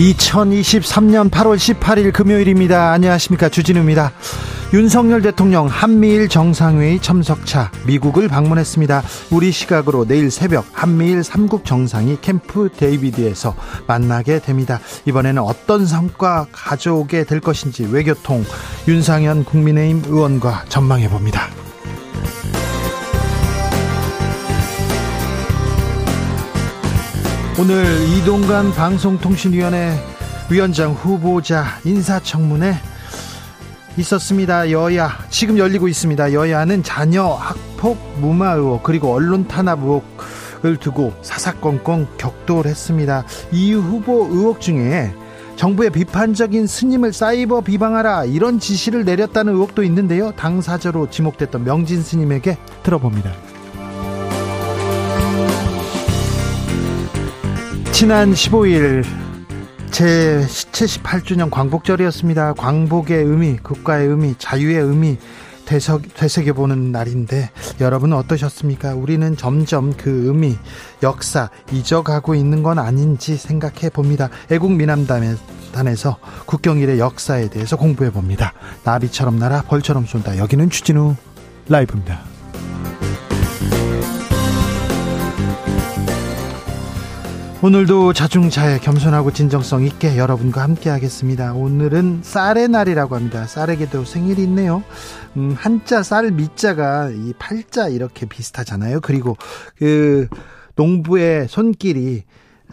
2023년 8월 18일 금요일입니다. 안녕하십니까. 주진우입니다. 윤석열 대통령 한미일 정상회의 참석차 미국을 방문했습니다. 우리 시각으로 내일 새벽 한미일 3국 정상이 캠프 데이비드에서 만나게 됩니다. 이번에는 어떤 성과 가져오게 될 것인지 외교통 윤상현 국민의힘 의원과 전망해 봅니다. 오늘 이동관 방송통신위원회 위원장 후보자 인사청문회 있었습니다. 여야 지금 열리고 있습니다. 여야는 자녀 학폭 무마 의혹 그리고 언론 탄압 의혹을 두고 사사건건 격돌했습니다. 이 후보 의혹 중에 정부의 비판적인 스님을 사이버 비방하라 이런 지시를 내렸다는 의혹도 있는데요. 당사자로 지목됐던 명진 스님에게 들어봅니다. 지난 15일 제 78주년 광복절이었습니다. 광복의 의미, 국가의 의미, 자유의 의미 되새겨 보는 날인데 여러분은 어떠셨습니까? 우리는 점점 그 의미, 역사 잊어가고 있는 건 아닌지 생각해 봅니다. 애국 미남단에서 국경일의 역사에 대해서 공부해 봅니다. 나비처럼 날아 벌처럼 쏜다. 여기는 주진우 라이브입니다. 오늘도 자중차에 겸손하고 진정성 있게 여러분과 함께 하겠습니다. 오늘은 쌀의 날이라고 합니다. 쌀에게도 생일이 있네요. 음, 한자 쌀 밑자가 이 팔자 이렇게 비슷하잖아요. 그리고 그 농부의 손길이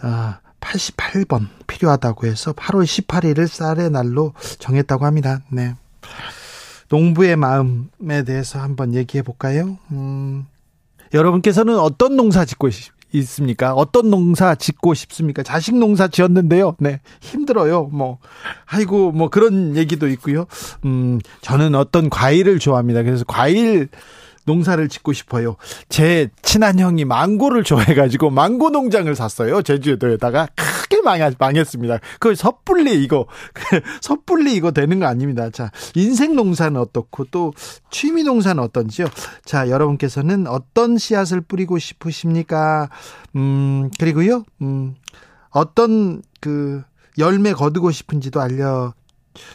아 88번 필요하다고 해서 8월 18일을 쌀의 날로 정했다고 합니다. 네. 농부의 마음에 대해서 한번 얘기해 볼까요? 음, 여러분께서는 어떤 농사 짓고 있습니까? 어떤 농사 짓고 싶습니까? 자식 농사 지었는데요. 네. 힘들어요. 뭐. 아이고, 뭐 그런 얘기도 있고요. 음, 저는 어떤 과일을 좋아합니다. 그래서 과일 농사를 짓고 싶어요. 제 친한 형이 망고를 좋아해가지고 망고 농장을 샀어요. 제주도에다가 크게 망했습니다. 그 섣불리 이거 섣불리 이거 되는 거 아닙니다. 자 인생 농사는 어떻고 또 취미 농사는 어떤지요. 자 여러분께서는 어떤 씨앗을 뿌리고 싶으십니까? 음 그리고요. 음 어떤 그 열매 거두고 싶은지도 알려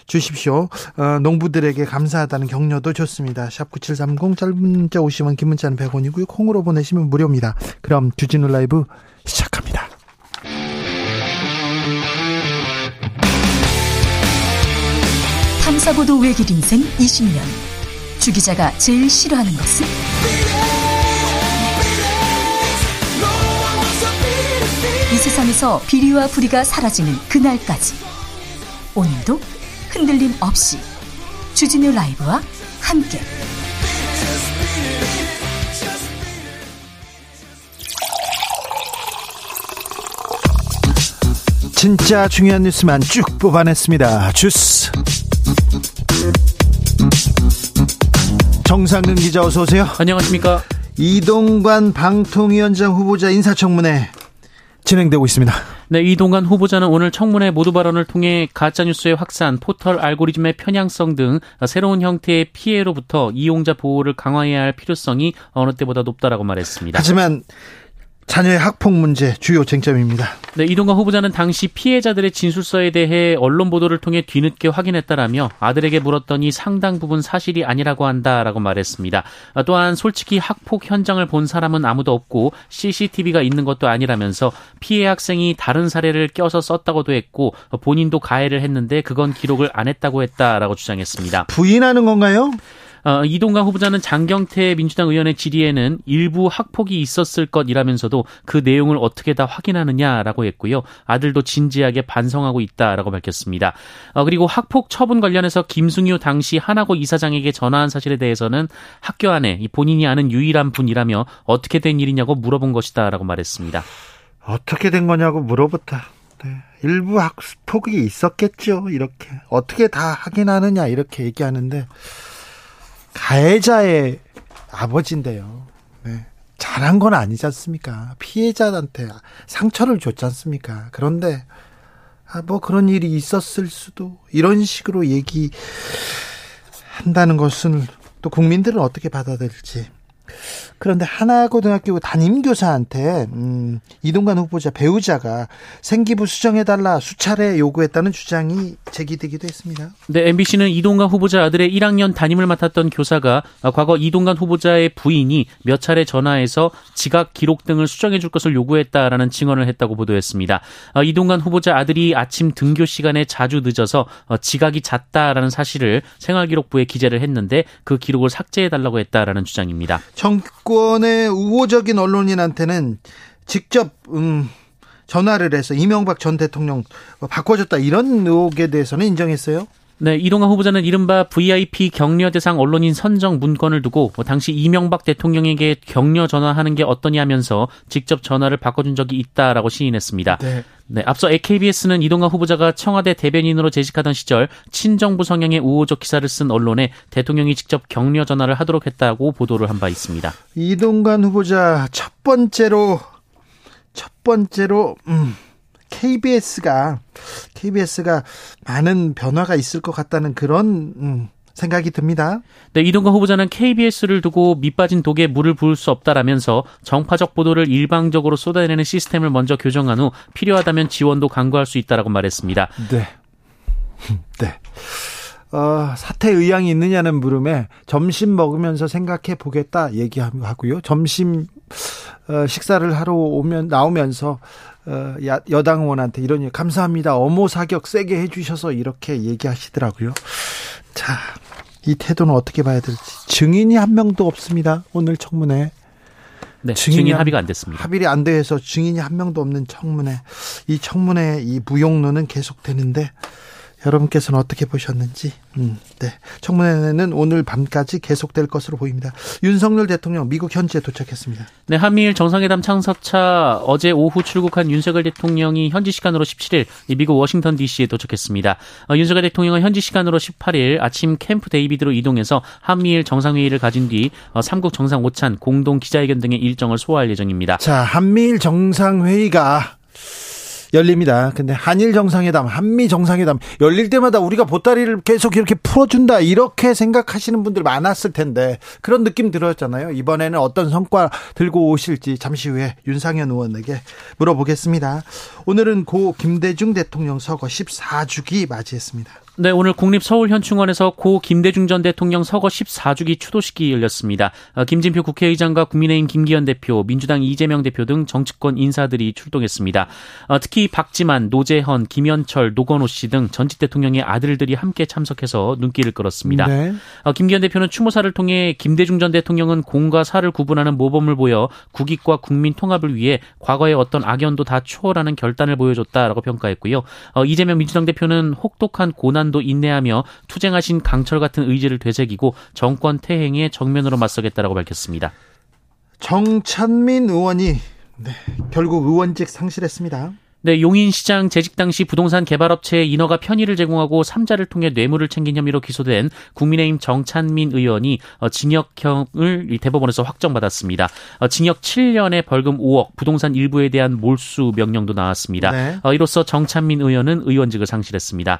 주십시오. 어, 농부들에게 감사하다는 격려도 좋습니다. 샵 9730 짧은 문자 50원 긴 문자는 100원이고요. 콩으로 보내시면 무료입니다. 그럼 주진우 라이브 시작합니다. 탐사보도 외길 인생 20년. 주 기자가 제일 싫어하는 것은? 이 세상에서 비리와 부리가 사라지는 그날까지. 오늘도 흔들림 없이 주진우 라이브와 함께 진짜 중요한 뉴스만 쭉 뽑아냈습니다. 주스 정상근 기자 어서 오세요. 안녕하십니까. 이동관 방통위원장 후보자 인사청문회 진행되고 있습니다. 네, 이동관 후보자는 오늘 청문회 모두 발언을 통해 가짜뉴스의 확산, 포털 알고리즘의 편향성 등 새로운 형태의 피해로부터 이용자 보호를 강화해야 할 필요성이 어느 때보다 높다라고 말했습니다. 하지만 자녀의 학폭 문제 주요 쟁점입니다. 네, 이동관 후보자는 당시 피해자들의 진술서에 대해 언론 보도를 통해 뒤늦게 확인했다라며 아들에게 물었더니 상당 부분 사실이 아니라고 한다라고 말했습니다. 또한 솔직히 학폭 현장을 본 사람은 아무도 없고 CCTV가 있는 것도 아니라면서 피해 학생이 다른 사례를 껴서 썼다고도 했고 본인도 가해를 했는데 그건 기록을 안 했다고 했다라고 주장했습니다. 부인하는 건가요? 어, 이동관 후보자는 장경태 민주당 의원의 질의에는 일부 학폭이 있었을 것이라면서도 그 내용을 어떻게 다 확인하느냐라고 했고요. 아들도 진지하게 반성하고 있다라고 밝혔습니다. 어, 그리고 학폭 처분 관련해서 김승유 당시 하나고 이사장에게 전화한 사실에 대해서는 학교 안에 본인이 아는 유일한 분이라며 어떻게 된 일이냐고 물어본 것이다라고 말했습니다. 어떻게 된 거냐고 물어봤다. 네. 일부 학폭이 있었겠죠. 이렇게 어떻게 다 확인하느냐 이렇게 얘기하는데 가해자의 아버지인데요. 네. 잘한 건 아니지 않습니까? 피해자한테 상처를 줬지 않습니까? 그런데 아, 뭐 그런 일이 있었을 수도 이런 식으로 얘기한다는 것은 또 국민들은 어떻게 받아들일지 그런데 하나고등학교 담임교사한테 음, 이동관 후보자 배우자가 생기부 수정해달라 수차례 요구했다는 주장이 제기되기도 했습니다. 네, MBC는 이동관 후보자 아들의 1학년 담임을 맡았던 교사가 과거 이동관 후보자의 부인이 몇 차례 전화해서 지각 기록 등을 수정해 줄 것을 요구했다라는 증언을 했다고 보도했습니다. 어, 이동관 후보자 아들이 아침 등교 시간에 자주 늦어서 어, 지각이 잦다라는 사실을 생활기록부에 기재를 했는데 그 기록을 삭제해 달라고 했다라는 주장입니다. 정권의 우호적인 언론인한테는 직접 음, 전화를 해서 이명박 전 대통령 바꿔줬다 이런 의혹에 대해서는 인정했어요. 네, 이동환 후보자는 이른바 VIP 격려 대상 언론인 선정 문건을 두고 당시 이명박 대통령에게 격려 전화하는 게 어떠냐면서 직접 전화를 바꿔준 적이 있다라고 시인했습니다. 네. 네, 앞서 KBS는 이동관 후보자가 청와대 대변인으로 재직하던 시절 친정부 성향의 우호적 기사를 쓴 언론에 대통령이 직접 격려 전화를 하도록 했다고 보도를 한 바 있습니다. 이동관 후보자 첫 번째로 첫 번째로 음. KBS가 KBS가 많은 변화가 있을 것 같다는 그런 음, 생각이 듭니다. 네, 이동관 후보자는 KBS를 두고 밑빠진 독에 물을 부을 수 없다라면서 정파적 보도를 일방적으로 쏟아내는 시스템을 먼저 교정한 후 필요하다면 지원도 강구할 수 있다라고 말했습니다. 네. 네. 어, 사태 의향이 있느냐는 물음에 점심 먹으면서 생각해 보겠다 얘기하고요. 점심 어, 식사를 하러 오면 나오면서 어, 야, 여당 의원한테 이런 일 감사합니다. 어모 사격 세게 해주셔서 이렇게 얘기하시더라고요. 자, 이 태도는 어떻게 봐야 될지 증인이 한 명도 없습니다. 오늘 청문회. 네, 증인 합의가 안 됐습니다. 합의가 안 돼서 증인이 한 명도 없는 청문회. 이 청문회 이 무용론은 계속되는데 여러분께서는 어떻게 보셨는지 음, 네. 청문회는 오늘 밤까지 계속될 것으로 보입니다. 윤석열 대통령 미국 현지에 도착했습니다. 네, 한미일 정상회담 창석차 어제 오후 출국한 윤석열 대통령이 현지 시간으로 17일 미국 워싱턴 DC에 도착했습니다. 어, 윤석열 대통령은 현지 시간으로 18일 아침 캠프 데이비드로 이동해서 한미일 정상회의를 가진 뒤 어, 삼국 정상 오찬 공동 기자회견 등의 일정을 소화할 예정입니다. 자, 한미일 정상회의가 열립니다. 근데 한일 정상회담, 한미 정상회담 열릴 때마다 우리가 보따리를 계속 이렇게 풀어준다 이렇게 생각하시는 분들 많았을 텐데 그런 느낌 들었잖아요. 이번에는 어떤 성과 들고 오실지 잠시 후에 윤상현 의원에게 물어보겠습니다. 오늘은 고 김대중 대통령 서거 14주기 맞이했습니다. 네, 오늘 국립서울현충원에서 고 김대중 전 대통령 서거 14주기 추도식이 열렸습니다. 어, 김진표 국회의장과 국민의힘 김기현 대표, 민주당 이재명 대표 등 정치권 인사들이 출동했습니다. 어, 특히 박지만, 노재헌, 김현철, 노건호 씨 등 전직 대통령의 아들들이 함께 참석해서 눈길을 끌었습니다. 네. 어, 김기현 대표는 추모사를 통해 김대중 전 대통령은 공과 사를 구분하는 모범을 보여 국익과 국민 통합을 위해 과거의 어떤 악연도 다 초월하는 결단을 보여줬다라고 평가했고요. 이재명 민주당 대표는 혹독한 고난 고난도 인내하며 투쟁하신 강철 같은 의지를 되새기고 정권 퇴행에 정면으로 맞서겠다라고 밝혔습니다. 정찬민 의원이 네, 결국 의원직 상실했습니다. 네, 용인시장 재직 당시 부동산 개발업체에 인허가 편의를 제공하고 삼자를 통해 뇌물을 챙긴 혐의로 기소된 국민의힘 정찬민 의원이 어, 징역형을 대법원에서 확정받았습니다. 어, 징역 7년에 벌금 5억, 부동산 일부에 대한 몰수 명령도 나왔습니다. 네. 어, 이로써 정찬민 의원은 의원직을 상실했습니다.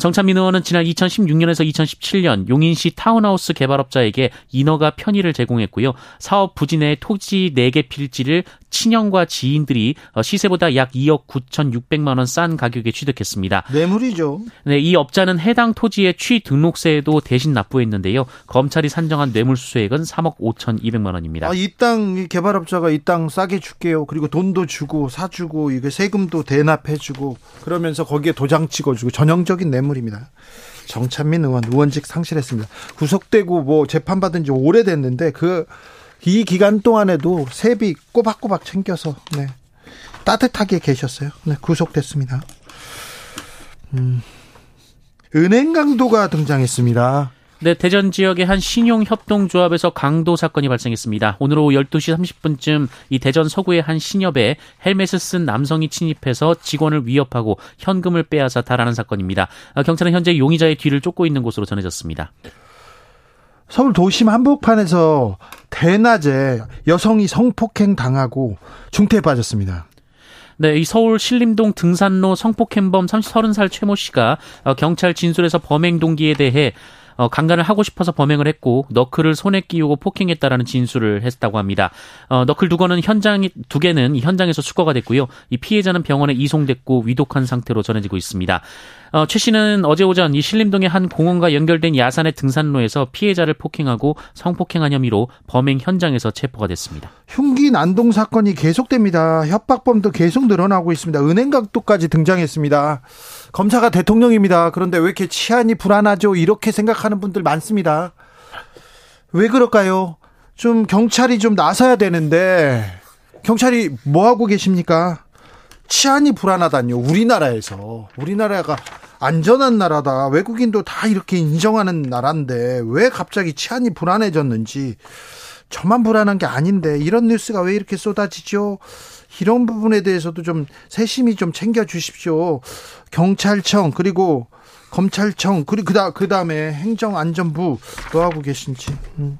정찬민 의원은 지난 2016년에서 2017년 용인시 타운하우스 개발업자에게 인허가 편의를 제공했고요. 사업 내 토지 4개 필지를 친형과 지인들이 시세보다 약 2억 9,600만 원 싼 가격에 취득했습니다. 뇌물이죠. 네, 이 업자는 해당 토지의 취등록세도 대신 납부했는데요. 검찰이 산정한 뇌물 수수액은 3억 5,200만 원입니다. 아, 이 땅 개발업자가 이 땅 싸게 줄게요. 그리고 돈도 주고 사주고 이게 세금도 대납해주고 그러면서 거기에 도장 찍어주고 전형적인 뇌물입니다. 정찬민 의원 의원직 상실했습니다. 구속되고 뭐 재판받은 지 오래됐는데 그 이 기간 동안에도 세비 꼬박꼬박 챙겨서 네. 따뜻하게 계셨어요. 네, 구속됐습니다. 음. 은행 강도가 등장했습니다. 네, 대전 지역의 한 신용협동조합에서 강도 사건이 발생했습니다. 오늘 오후 12시 30분쯤 이 대전 서구의 한 신협에 헬멧을 쓴 남성이 침입해서 직원을 위협하고 현금을 빼앗아 달하는 사건입니다. 아, 경찰은 현재 용의자의 뒤를 쫓고 있는 것으로 전해졌습니다. 서울 도심 한복판에서 대낮에 여성이 성폭행 당하고 중태에 빠졌습니다. 네, 이 서울 신림동 등산로 성폭행범 30살 최모 씨가 어, 경찰 진술에서 범행 동기에 대해 어, 강간을 하고 싶어서 범행을 했고 너클을 손에 끼우고 폭행했다라는 진술을 했다고 합니다. 어, 너클 두 건은 현장 두 개는 현장에서 수거가 됐고요. 이 피해자는 병원에 이송됐고 위독한 상태로 전해지고 있습니다. 어, 최 씨는 어제 오전 이 신림동의 한 공원과 연결된 야산의 등산로에서 피해자를 폭행하고 성폭행한 혐의로 범행 현장에서 체포가 됐습니다. 흉기 난동 사건이 계속됩니다. 협박범도 계속 늘어나고 있습니다. 은행각도까지 등장했습니다. 검사가 대통령입니다. 그런데 왜 이렇게 치안이 불안하죠? 이렇게 생각하는 분들 많습니다. 왜 그럴까요? 좀 경찰이 좀 나서야 되는데 경찰이 뭐 하고 계십니까? 치안이 불안하다뇨. 우리나라에서 우리나라가 안전한 나라다. 외국인도 다 이렇게 인정하는 나라인데 왜 갑자기 치안이 불안해졌는지 저만 불안한 게 아닌데 이런 뉴스가 왜 이렇게 쏟아지죠? 이런 부분에 대해서도 좀 세심히 좀 챙겨 주십시오. 경찰청 그리고 검찰청 그리고 그다 그다음에 행정안전부 뭐 하고 계신지. 음.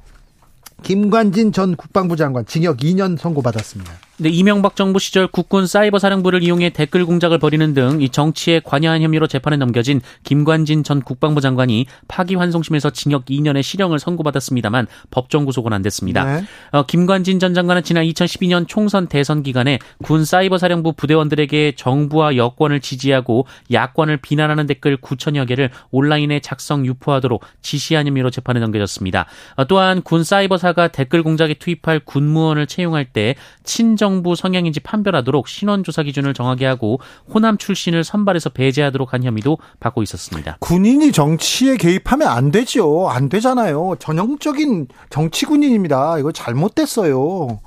김관진 전 국방부 장관 징역 2년 선고받았습니다. 네, 이명박 정부 시절 국군 사이버 사령부를 이용해 댓글 공작을 벌이는 등 이 정치에 관여한 혐의로 재판에 넘겨진 김관진 전 국방부 장관이 파기환송심에서 징역 2년의 실형을 선고받았습니다만 법정 구속은 안 됐습니다. 네. 어, 김관진 전 장관은 지난 2012년 총선 대선 기간에 군 사이버 사령부 부대원들에게 정부와 여권을 지지하고 야권을 비난하는 댓글 9천여 개를 온라인에 작성 유포하도록 지시한 혐의로 재판에 넘겨졌습니다. 어, 또한 군 사이버사가 댓글 공작에 투입할 군무원을 채용할 때 친정 정부 성향인지 판별하도록 신원 조사 기준을 정하게 하고 호남 출신을 선발해서 배제하도록 한 혐의도 받고 있었습니다. 군인이 정치에 개입하면 안 되죠. 안 되잖아요. 전형적인 정치 군인입니다. 이거 잘못됐어요.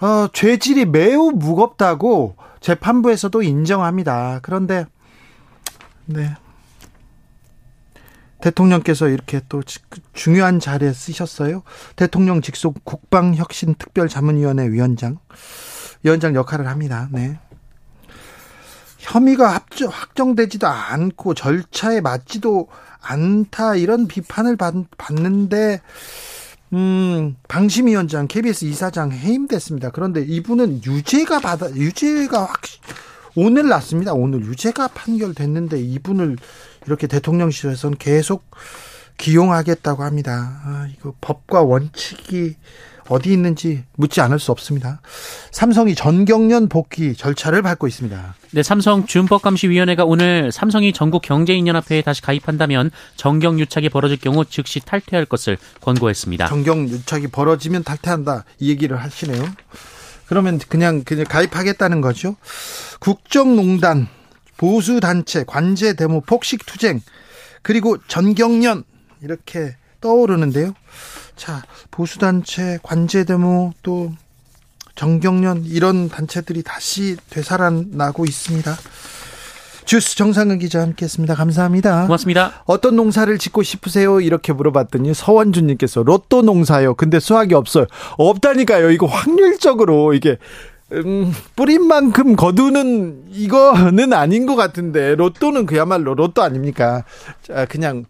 어, 죄질이 매우 무겁다고 재판부에서도 인정합니다. 그런데 네. 대통령께서 이렇게 또 중요한 자리에 쓰셨어요. 대통령 직속 국방혁신특별자문위원회 위원장, 위원장 역할을 합니다. 네. 혐의가 합정, 확정되지도 않고 절차에 맞지도 않다 이런 비판을 받, 받는데 음, 방심위원장 KBS 이사장 해임됐습니다. 그런데 이분은 유죄가 받아 유죄가 확 오늘 났습니다. 오늘 유죄가 판결됐는데 이분을 이렇게 대통령실에서는 계속 기용하겠다고 합니다. 아, 이거 법과 원칙이 어디 있는지 묻지 않을 수 없습니다. 삼성이 전경련 복귀 절차를 밟고 있습니다. 네, 삼성 준법감시위원회가 오늘 삼성이 전국 경제인연합회에 다시 가입한다면 정경유착이 벌어질 경우 즉시 탈퇴할 것을 권고했습니다. 정경유착이 벌어지면 탈퇴한다 이 얘기를 하시네요. 그러면 그냥 그냥 가입하겠다는 거죠. 국정농단 보수 단체 관제 데모 폭식 투쟁 그리고 전경련 이렇게 떠오르는데요. 자, 보수 단체 관제 데모 또 정경련 이런 단체들이 다시 되살아나고 있습니다. 주스 정상근 기자 함께했습니다. 감사합니다. 고맙습니다. 어떤 농사를 짓고 싶으세요? 이렇게 물어봤더니 서원준님께서 로또 농사요. 근데 수확이 없어요. 없다니까요. 이거 확률적으로 이게 음, 뿌린 만큼 거두는 이거는 아닌 것 같은데 로또는 그야말로 로또 아닙니까? 자, 그냥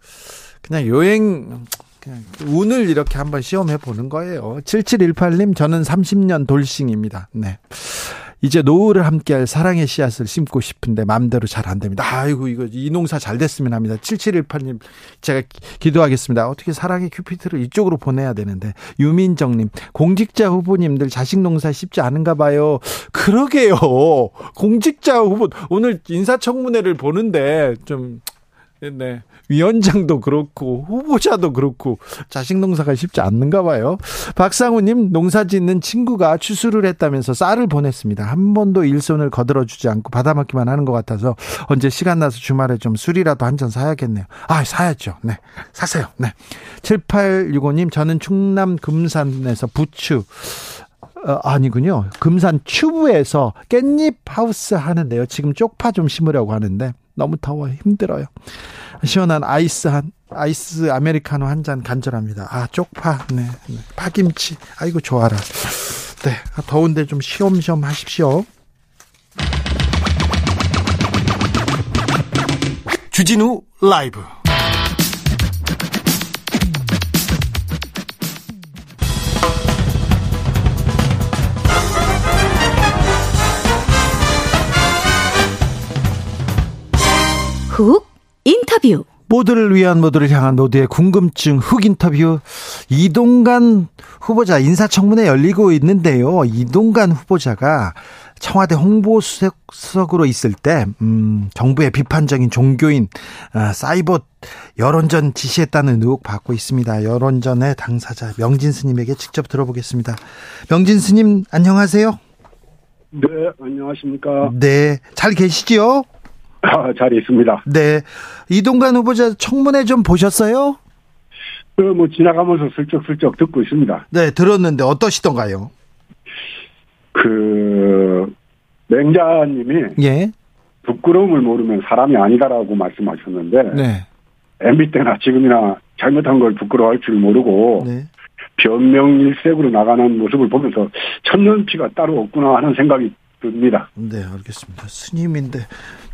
그냥 여행 그냥 운을 이렇게 한번 시험해 보는 거예요. 7718님 저는 30년 돌싱입니다. 네. 이제 노후를 함께할 사랑의 씨앗을 심고 싶은데 마음대로 잘 안 됩니다. 아이고 이거 이 농사 잘 됐으면 합니다. 7718님 제가 기도하겠습니다. 어떻게 사랑의 큐피트를 이쪽으로 보내야 되는데 유민정님 공직자 후보님들 자식 농사 쉽지 않은가 봐요. 그러게요. 공직자 후보 오늘 인사청문회를 보는데 좀 네. 위원장도 그렇고 후보자도 그렇고 자식 농사가 쉽지 않는가 봐요. 박상우님 농사 짓는 친구가 추수를 했다면서 쌀을 보냈습니다. 한 번도 일손을 거들어 주지 않고 받아먹기만 하는 것 같아서 언제 시간 나서 주말에 좀 술이라도 한 잔 사야겠네요. 아 사야죠. 네 사세요. 네 7865님 저는 충남 금산에서 부추 어, 아니군요. 금산 추부에서 깻잎 하우스 하는데요. 지금 쪽파 좀 심으려고 하는데 너무 더워 힘들어요. 시원한 아이스 한 아이스 아메리카노 한 잔 간절합니다. 아 쪽파, 네, 네. 파김치, 아이고 좋아라. 네, 더운데 좀 시험시험 하십시오. 주진우 라이브. 훅 인터뷰. 모두를 위한 모두를 향한 모두의 궁금증 흑 인터뷰 이동관 후보자 인사청문회 열리고 있는데요. 이동관 후보자가 청와대 홍보수석으로 있을 때 음, 정부의 비판적인 종교인 아, 사이버 여론전 지시했다는 의혹 받고 있습니다. 여론전의 당사자 명진 스님에게 직접 들어보겠습니다. 명진 스님 안녕하세요. 네, 안녕하십니까. 네, 잘 계시지요? 아, 잘 있습니다. 네. 이동관 후보자 청문회 좀 보셨어요? 그, 뭐, 지나가면서 슬쩍슬쩍 듣고 있습니다. 네, 들었는데 어떠시던가요? 그, 맹자님이 예. 부끄러움을 모르면 사람이 아니다라고 말씀하셨는데, 네. MB 때나 지금이나 잘못한 걸 부끄러워할 줄 모르고, 네. 변명일색으로 나가는 모습을 보면서 천년피가 따로 없구나 하는 생각이 듭니다. 네, 알겠습니다. 스님인데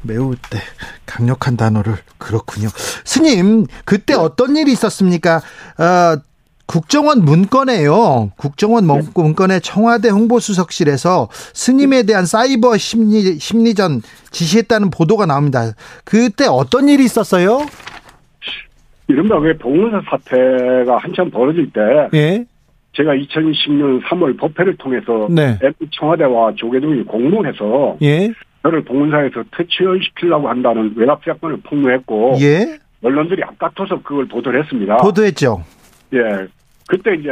매우 네, 강력한 단어를 그렇군요. 스님, 그때 어떤 일이 있었습니까? 어, 국정원 문건에요. 국정원 문- 문건에 청와대 홍보수석실에서 스님에 대한 사이버 심리 심리전 지시했다는 보도가 나옵니다. 그때 어떤 일이 있었어요? 이른바 왜 봉은사 사태가 한참 벌어질 때, 예. 제가 2010년 3월 법회를 통해서 네. 청와대와 조계동이 공모해서 예. 저를 봉은사에서 퇴출시키려고 한다는 외압사건을 폭로했고 예. 언론들이 앞다퉈서 그걸 보도를 했습니다. 보도했죠. 예. 그때 이제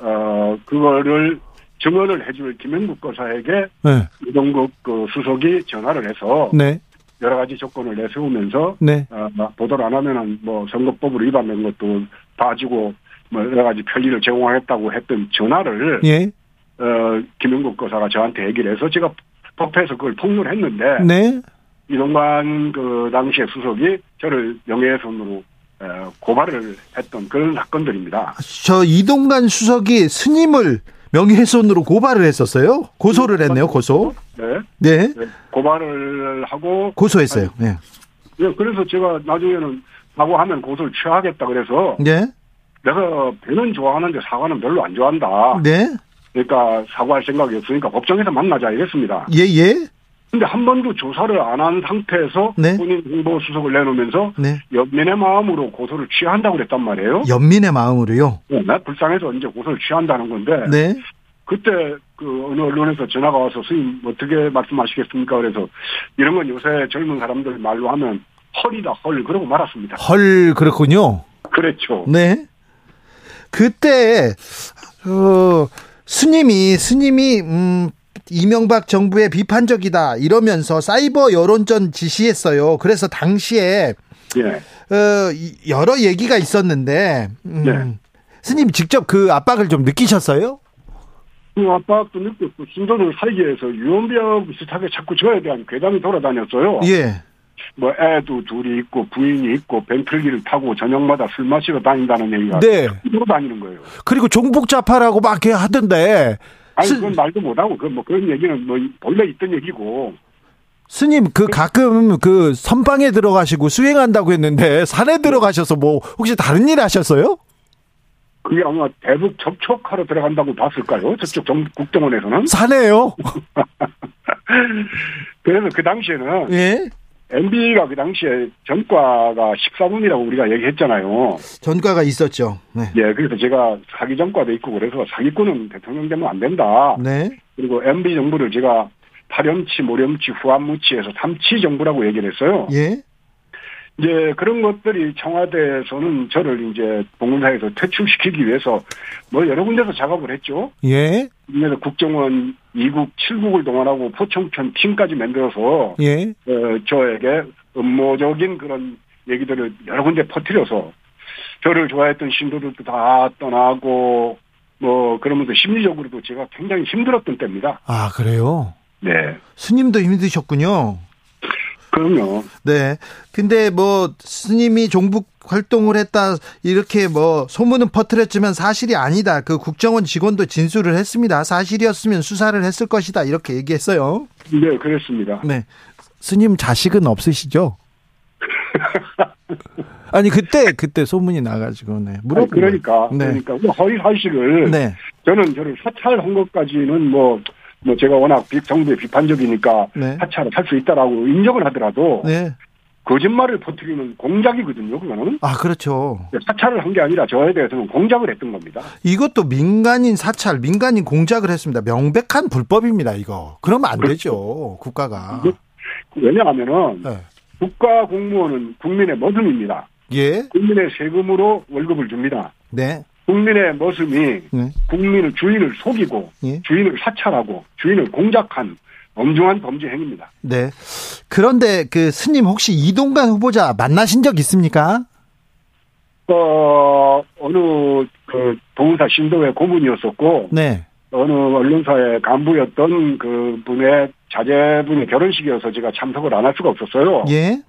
어 그거를 증언을 해줄 김영국 거사에게 네. 이동국 그 수석이 전화를 해서 네. 여러 가지 조건을 내세우면서 네. 어, 보도를 안 하면은 뭐 선거법을 위반된 것도 봐주고 뭐 여러 가지 편리를 제공하겠다고 했던 전화를 예. 어 김영국 거사가 저한테 얘기를 해서 제가 법회에서 그걸 폭로를 했는데 네. 이동관 그 당시의 수석이 저를 명예훼손으로 어, 고발을 했던 그런 사건들입니다. 저 이동관 수석이 스님을 명예훼손으로 고발을 했었어요. 고소를 했네요. 고소. 네. 네. 네, 고발을 하고 고소했어요. 네. 네, 그래서 제가 나중에는 사과하면 고소를 취하겠다 그래서 네. 내가 배는 좋아하는데 사과는 별로 안 좋아한다. 네. 그러니까 사과할 생각이 없으니까 법정에서 만나자 이랬습니다. 예, 예. 근데 한 번도 조사를 안 한 상태에서 네. 본인 홍보 수석을 내놓으면서 네. 연민의 마음으로 고소를 취한다고 그랬단 말이에요. 연민의 마음으로요. 네, 불쌍해서 이제 고소를 취한다는 건데 네. 그때 그 어느 언론에서 전화가 와서 스님 어떻게 말씀하시겠습니까? 그래서 이런 건 요새 젊은 사람들 말로 하면 헐이다 헐 그러고 말았습니다. 헐 그렇군요. 그랬죠. 네. 그때 어 스님이 스님이 음 이명박 정부의 비판적이다 이러면서 사이버 여론전 지시했어요. 그래서 당시에 예. 어 이- 여러 얘기가 있었는데 음, 네. 스님 직접 그 압박을 좀 느끼셨어요? 그 압박도 느꼈고 신도를 살기 위해서 유언비어 비슷하게 자꾸 저에 대한 괴담이 돌아다녔어요. 예. 뭐 애도 둘이 있고 부인이 있고 벤틀리를 타고 저녁마다 술 마시러 다닌다는 얘기가 네. 돌아다니는 거예요. 그리고 종북자파라고 막 하던데 아니 스- 그건 말도 못하고 그 뭐 그런 얘기는 뭐 원래 있던 얘기고 스님 그 가끔 그 선방에 들어가시고 수행한다고 했는데 산에 들어가셔서 뭐 혹시 다른 일 하셨어요? 그게 아마 대북 접촉하러 들어간다고 봤을까요? 저쪽 정, 국정원에서는. 산에요? 그래서 그 당시에는 예. MB가 그 당시에 전과가 14분이라고 우리가 얘기했잖아요. 전과가 있었죠. 네. 예, 그래서 제가 사기 전과도 있고 그래서 사기꾼은 대통령 되면 안 된다. 네. 그리고 MB 정부를 제가 파렴치, 모렴치, 후한무치해서 삼치 정부라고 얘기를 했어요. 예. 이제 그런 것들이 청와대에서는 저를 이제 공군사에서 퇴출시키기 위해서 뭐 여러 군데서 작업을 했죠. 예. 그래서 국정원 2국, 7국을 동원하고 포청천 팀까지 만들어서 예. 어, 저에게 음모적인 그런 얘기들을 여러 군데 퍼뜨려서 저를 좋아했던 신도들도 다 떠나고 뭐 그러면서 심리적으로도 제가 굉장히 힘들었던 때입니다. 아, 그래요? 네. 스님도 힘드셨군요. 그럼요. 네. 근데 뭐 스님이 종북 활동을 했다 이렇게 뭐 소문은 퍼뜨렸지만 사실이 아니다. 그 국정원 직원도 진술을 했습니다. 사실이었으면 수사를 했을 것이다. 이렇게 얘기했어요. 네, 그랬습니다. 네. 스님 자식은 없으시죠? 아니 그때 그때 소문이 나가지고 네. 물어본 그러니까 네. 그러니까 뭐 허위 사실을 네. 저는 저를 사찰한 것까지는 뭐, 뭐 제가 워낙 비- 정부에 비판적이니까 네. 사찰을 할수 있다라고 인정을 하더라도 네. 거짓말을 퍼뜨리는 공작이거든요. 그거는 아 그렇죠. 사찰을 한 게 아니라 저에 대해서는 공작을 했던 겁니다. 이것도 민간인 사찰, 민간인 공작을 했습니다. 명백한 불법입니다. 이거. 그러면 안 그렇죠. 되죠. 국가가. 왜냐하면은 네. 국가 공무원은 국민의 머슴입니다. 예. 국민의 세금으로 월급을 줍니다. 네. 국민의 머슴이 네. 국민을 주인을 속이고 예. 주인을 사찰하고 주인을 공작한 엄중한 범죄 행위입니다. 네. 그런데 그 스님 혹시 이동관 후보자 만나신 적 있습니까? 어, 어느, 그, 동사 신도회 고문이었었고, 네. 어느 언론사의 간부였던 그 분의 자제분의 결혼식이어서 제가 참석을 안 할 수가 없었어요. 예.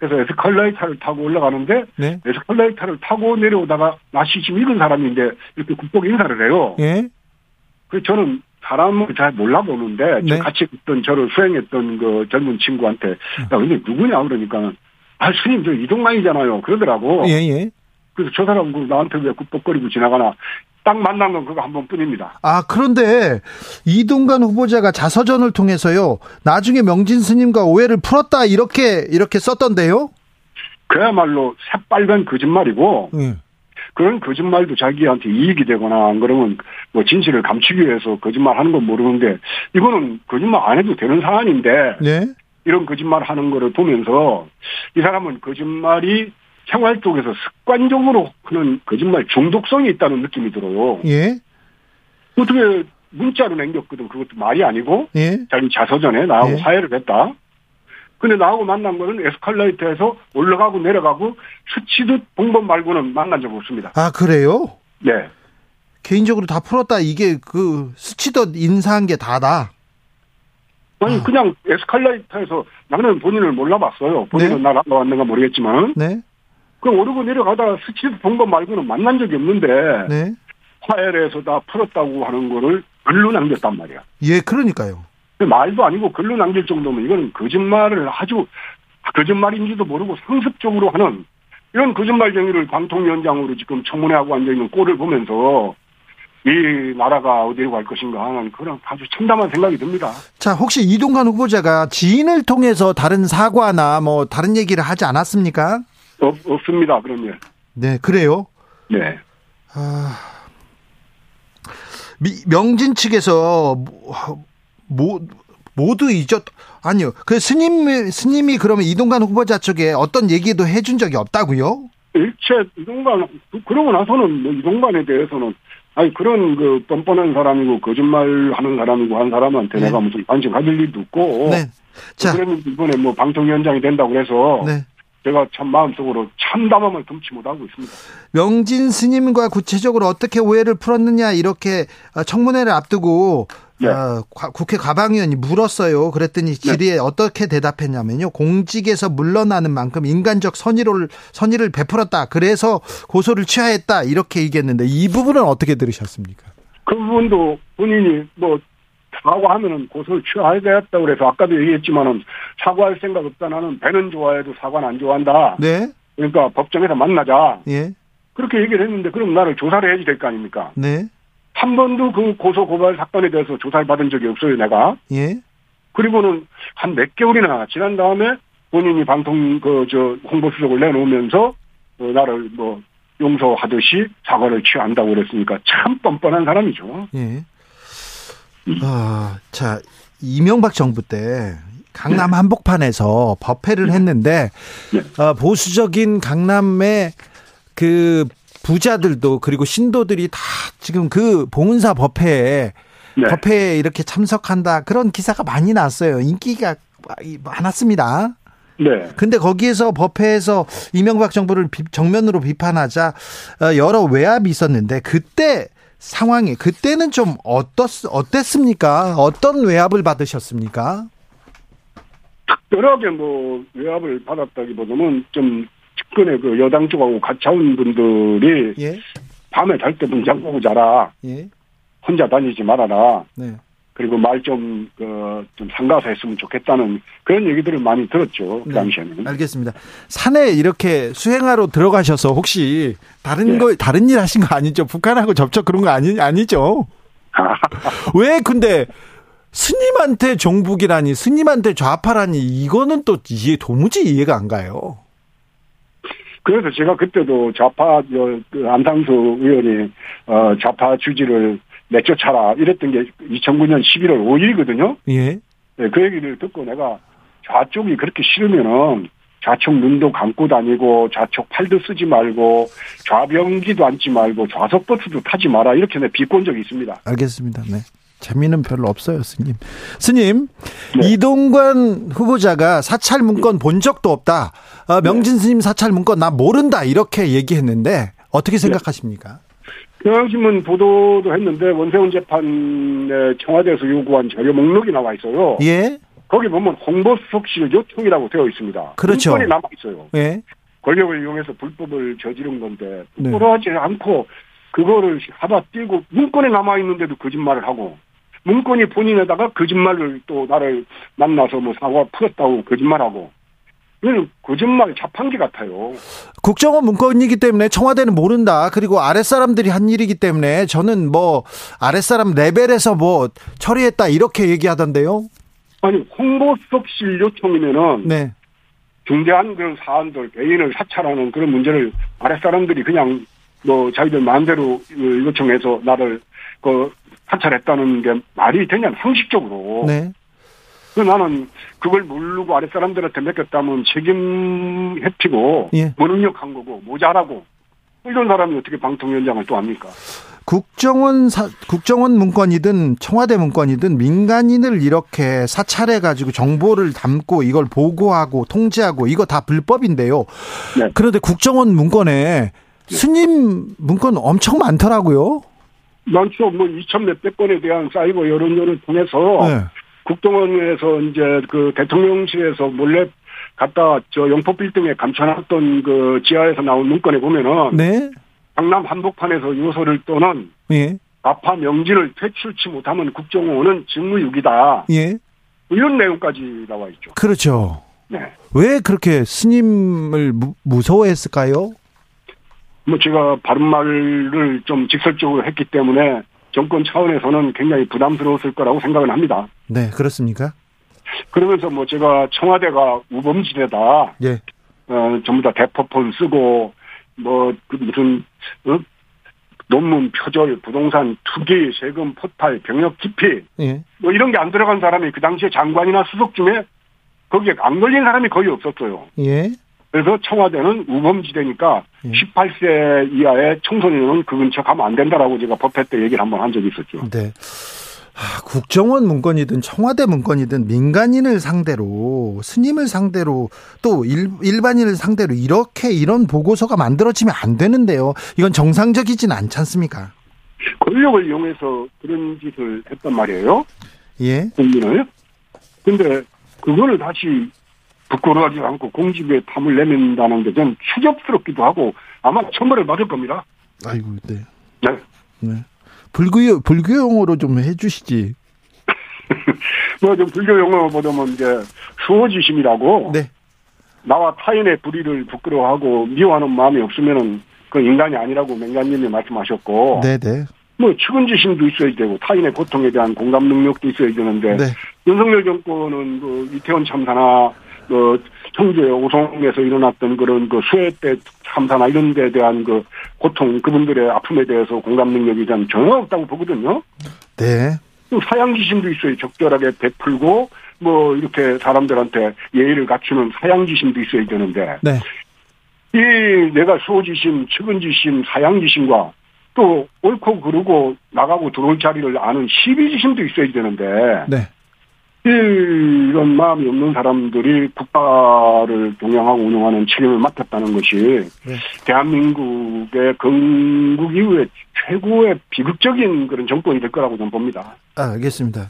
그래서 에스컬레이터를 타고 올라가는데, 네. 에스컬레이터를 타고 내려오다가 나시 좀 익은 사람인데, 이렇게 국복 인사를 해요. 예. 그래서 저는 사람을 잘 몰라보는데, 저 네. 같이 있던 저를 수행했던 그 젊은 친구한테, 야, 근데 누구냐? 그러니까, 아, 스님, 저 이동만이잖아요. 그러더라고. 예, 예. 그래서 저 사람 그 나한테 왜 굽벅거리고 지나가나 딱 만난 건 그거 한 번뿐입니다. 아, 그런데 이동관 후보자가 자서전을 통해서요. 나중에 명진 스님과 오해를 풀었다 이렇게 이렇게 썼던데요. 그야말로 새빨간 거짓말이고 예. 그런 거짓말도 자기한테 이익이 되거나 안 그러면 뭐 진실을 감추기 위해서 거짓말 하는 건 모르는데 이거는 거짓말 안 해도 되는 사안인데 네. 이런 거짓말 하는 거를 보면서 이 사람은 거짓말이 생활 속에서 습관적으로 하는 거짓말 중독성이 있다는 느낌이 들어요. 예. 어떻게 문자로 남겼거든 그것도 말이 아니고 예. 자기 자서전에 나하고 예. 화해를 했다. 근데 나하고 만난 거는 에스컬레이터에서 올라가고 내려가고 스치듯 본것 말고는 만난 적 없습니다. 아, 그래요? 네. 개인적으로 다 풀었다. 이게 그 스치듯 인사한 게 다다. 아니 아. 그냥 에스컬레이터에서 나는 본인을 몰라봤어요. 본인은 네. 날 알아왔는가 모르겠지만 네. 그 오르고 내려가다가 스치듯 본 것 말고는 만난 적이 없는데 네. 화해를 해서 다 풀었다고 하는 거를 글로 남겼단 말이야. 예, 그러니까요. 근데 말도 아니고 글로 남길 정도면 이거는 거짓말을 아주 거짓말인지도 모르고 상습적으로 하는 이런 거짓말쟁이를 방통위원장으로 지금 청문회하고 앉아있는 꼴을 보면서 이 나라가 어디로 갈 것인가 하는 그런 아주 참담한 생각이 듭니다. 자, 혹시 이동관 후보자가 지인을 통해서 다른 사과나 뭐 다른 얘기를 하지 않았습니까? 없, 없습니다. 일. 네, 그래요. 네. 아, 미, 명진 측에서 뭐, 뭐 모두 잊었 아니요. 그 스님 스님이 그러면 이동관 후보자 쪽에 어떤 얘기도 해준 적이 없다고요? 일체 이동관 그러고 나서는 뭐 이동관에 대해서는 아니 그런 그 뻔뻔한 사람이고 거짓말 하는 사람이고 한 사람한테 네. 내가 무슨 관심 가질 일도 없고 네. 자, 그랬는데 이번에 뭐 방통위원장이 된다고 그래서 네. 제가 참 마음속으로 참담함을 금치 못하고 있습니다. 명진 스님과 구체적으로 어떻게 오해를 풀었느냐 이렇게 어, 청문회를 앞두고 네. 어, 과- 국회 과방위원이 물었어요. 그랬더니 질의에 어떻게 대답했냐면요. 공직에서 물러나는 만큼 인간적 선의를 선의를 베풀었다. 그래서 고소를 취하했다. 이렇게 얘기했는데 이 부분은 어떻게 들으셨습니까? 그 부분도 본인이 뭐 사과하면은 고소를 취하해야겠다 그래서 아까도 얘기했지만은 사과할 생각 없다 나는 배는 좋아해도 사과는 안 좋아한다. 네. 그러니까 법정에서 만나자. 예. 그렇게 얘기를 했는데 그럼 나를 조사를 해야지 될 거 아닙니까? 네. 한 번도 그 고소 고발 사건에 대해서 조사를 받은 적이 없어요, 내가. 예. 그리고는 한 몇 개월이나 지난 다음에 본인이 방통 그 저 홍보 수석을 내놓으면서 어, 나를 뭐 용서하듯이 사과를 취한다고 그랬으니까 참 뻔뻔한 사람이죠. 예. 아, 자, 이명박 정부 때 강남 한복판에서 법회를 했는데 네. 어, 보수적인 강남의 그 부자들도 그리고 신도들이 다 지금 그 봉은사 법회에 네. 법회에 이렇게 참석한다 그런 기사가 많이 났어요. 인기가 많았습니다. 네. 근데 거기에서 법회에서 이명박 정부를 비- 정면으로 비판하자 어, 여러 외압이 있었는데 그때 상황이 그때는 좀 어떻 어땠습니까? 어떤 외압을 받으셨습니까? 특별하게 뭐 외압을 받았다기보다는 좀 측근의 그 여당 쪽하고 같이 온 분들이 예, 밤에 잘 때 문장 보고 자라. 예, 혼자 다니지 말아라. 네. 그리고 말 좀, 그, 좀 삼가서 했으면 좋겠다는 그런 얘기들을 많이 들었죠. 그 네. 당시에는. 알겠습니다. 산에 이렇게 수행하러 들어가셔서 혹시 다른 네. 거 다른 일 하신 거 아니죠? 북한하고 접촉 그런 거 아니 아니죠? 왜 근데 스님한테 종북이라니 스님한테 좌파라니 이거는 또 이해 도무지 이해가 안 가요. 그래서 제가 그때도 좌파, 저, 그 안상수 의원이, 어, 좌파 주지를 내쫓아라. 이랬던 게 2009년 11월 5일이거든요. 예. 네, 그 얘기를 듣고 내가 좌쪽이 그렇게 싫으면은 좌측 눈도 감고 다니고 좌측 팔도 쓰지 말고 좌병기도 앉지 말고 좌석 버스도 타지 마라 이렇게 내 비꼰 적이 있습니다. 알겠습니다. 네. 재미는 별로 없어요, 스님. 스님, 네. 이동관 후보자가 사찰 문건 본 적도 없다. 어, 명진 스님 사찰 문건 나 모른다. 이렇게 얘기했는데 어떻게 생각하십니까? 경향신문 보도도 했는데 원세훈 재판에 청와대에서 요구한 자료 목록이 나와 있어요. 예? 거기 보면 홍보수석실 요청이라고 되어 있습니다. 그렇죠. 문건이 남아 있어요. 예? 권력을 이용해서 불법을 저지른 건데 네. 그러지 않고 그거를 하다 띄고 문건에 남아 있는데도 거짓말을 하고 문건이 본인에다가 거짓말을 또 나를 만나서 뭐 사과 풀었다고 거짓말하고 이거는 거짓말 자판기 같아요. 국정원 문건이기 때문에 청와대는 모른다. 그리고 아랫사람들이 한 일이기 때문에 저는 뭐 아랫사람 레벨에서 뭐 처리했다. 이렇게 얘기하던데요. 아니 홍보수석실 요청이면은 네. 중대한 그런 사안들 개인을 사찰하는 그런 문제를 아랫사람들이 그냥 뭐 자기들 마음대로 그 요청해서 나를 그 사찰했다는 게 말이 되냐 상식적으로 네. 그 나는 그걸 모르고 아랫사람들한테 맡겼다면 책임 회피고 예. 무능력한 거고 모자라고 이런 사람이 어떻게 방통위원장을 또 합니까? 국정원 사, 국정원 문건이든 청와대 문건이든 민간인을 이렇게 사찰해 가지고 정보를 담고 이걸 보고하고 통제하고 이거 다 불법인데요. 네. 그런데 국정원 문건에 스님 문건 엄청 많더라고요. 많죠. 뭐 2천 몇백 건에 대한 사이버 여론전을 통해서 네. 국정원에서 이제 그 대통령실에서 몰래 갖다 저 영포 빌딩에 감춰놨던 그 지하에서 나온 문건에 보면은 네. 강남 한복판에서 요소를 떠는 예. 아파 명진을 퇴출치 못하면 국정원은 직무유기다. 예. 이런 내용까지 나와 있죠. 그렇죠. 네. 왜 그렇게 스님을 무, 무서워했을까요? 뭐 제가 바른 말을 좀 직설적으로 했기 때문에 정권 차원에서는 굉장히 부담스러웠을 거라고 생각을 합니다. 네, 그렇습니까? 그러면서 뭐 제가 청와대가 우범지대다. 예. 어, 전부 다 대포폰 쓰고, 뭐, 그 무슨, 어? 논문 표절, 부동산 투기, 세금 포탈, 병역 기피, 예. 뭐 이런 게 안 들어간 사람이 그 당시에 장관이나 수석 중에 거기에 안 걸린 사람이 거의 없었어요. 예. 그래서 청와대는 우범지대니까 예. 18세 이하의 청소년은 그 근처 가면 안 된다라고 제가 법회 때 얘기를 한번 한 적이 있었죠. 네. 하, 국정원 문건이든 청와대 문건이든 민간인을 상대로 스님을 상대로 또 일, 일반인을 상대로 이렇게 이런 보고서가 만들어지면 안 되는데요. 이건 정상적이진 않지 않습니까? 권력을 이용해서 그런 짓을 했단 말이에요. 예. 국민을. 근데 그거를 다시 부끄러워하지 않고 공직에 탐을 내민다는 게좀 추접스럽기도 하고 아마 처벌을 받을 겁니다. 아이고, 네. 네. 네. 불교 불교 용어로 좀 해주시지. 뭐 좀 불교 용어보다는 이제 수호지심이라고 네. 나와 타인의 불의를 부끄러워하고 미워하는 마음이 없으면은 그 인간이 아니라고 맹간님이 말씀하셨고 네, 네. 뭐 측은지심도 있어야 되고 타인의 고통에 대한 공감 능력도 있어야 되는데 네. 윤석열 정권은 그 이태원 참사나 그 청주의 오송에서 일어났던 그런 그 수해 때 참사나 이런 데에 대한 그 고통 그분들의 아픔에 대해서 공감 능력이 전 전혀 없다고 보거든요. 네. 또 사양지심도 있어요. 적절하게 베풀고 뭐 이렇게 사람들한테 예의를 갖추는 사양지심도 있어야 되는데 네. 이 내가 수호지심, 측은지심, 사양지심과 또 옳고 그르고 나가고 들어올 자리를 아는 시비지심도 있어야 되는데 네. 이런 마음이 없는 사람들이 국가를 동영하고 운영하는 책임을 맡았다는 것이 네. 대한민국의 건국 이후에 최고의 비극적인 그런 정권이 될 거라고 저는 봅니다. 아, 알겠습니다.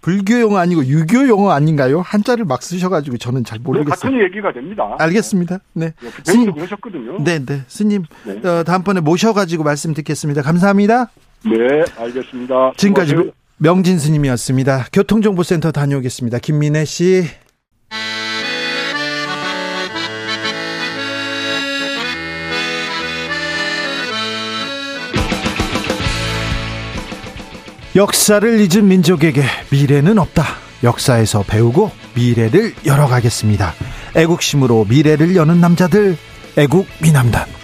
불교 용어 아니고 유교 용어 아닌가요? 한자를 막 쓰셔가지고 저는 잘 모르겠어요. 같은 얘기가 됩니다. 알겠습니다. 네. 네, 부처님도 스님. 그러셨거든요. 네, 네. 스님, 네. 어, 다음번에 모셔가지고 말씀 듣겠습니다. 감사합니다. 네, 알겠습니다. 지금까지. 명진 스님이었습니다. 교통정보센터 다녀오겠습니다. 김민혜 씨. 역사를 잊은 민족에게 미래는 없다. 역사에서 배우고 미래를 열어가겠습니다. 애국심으로 미래를 여는 남자들, 애국 미남단.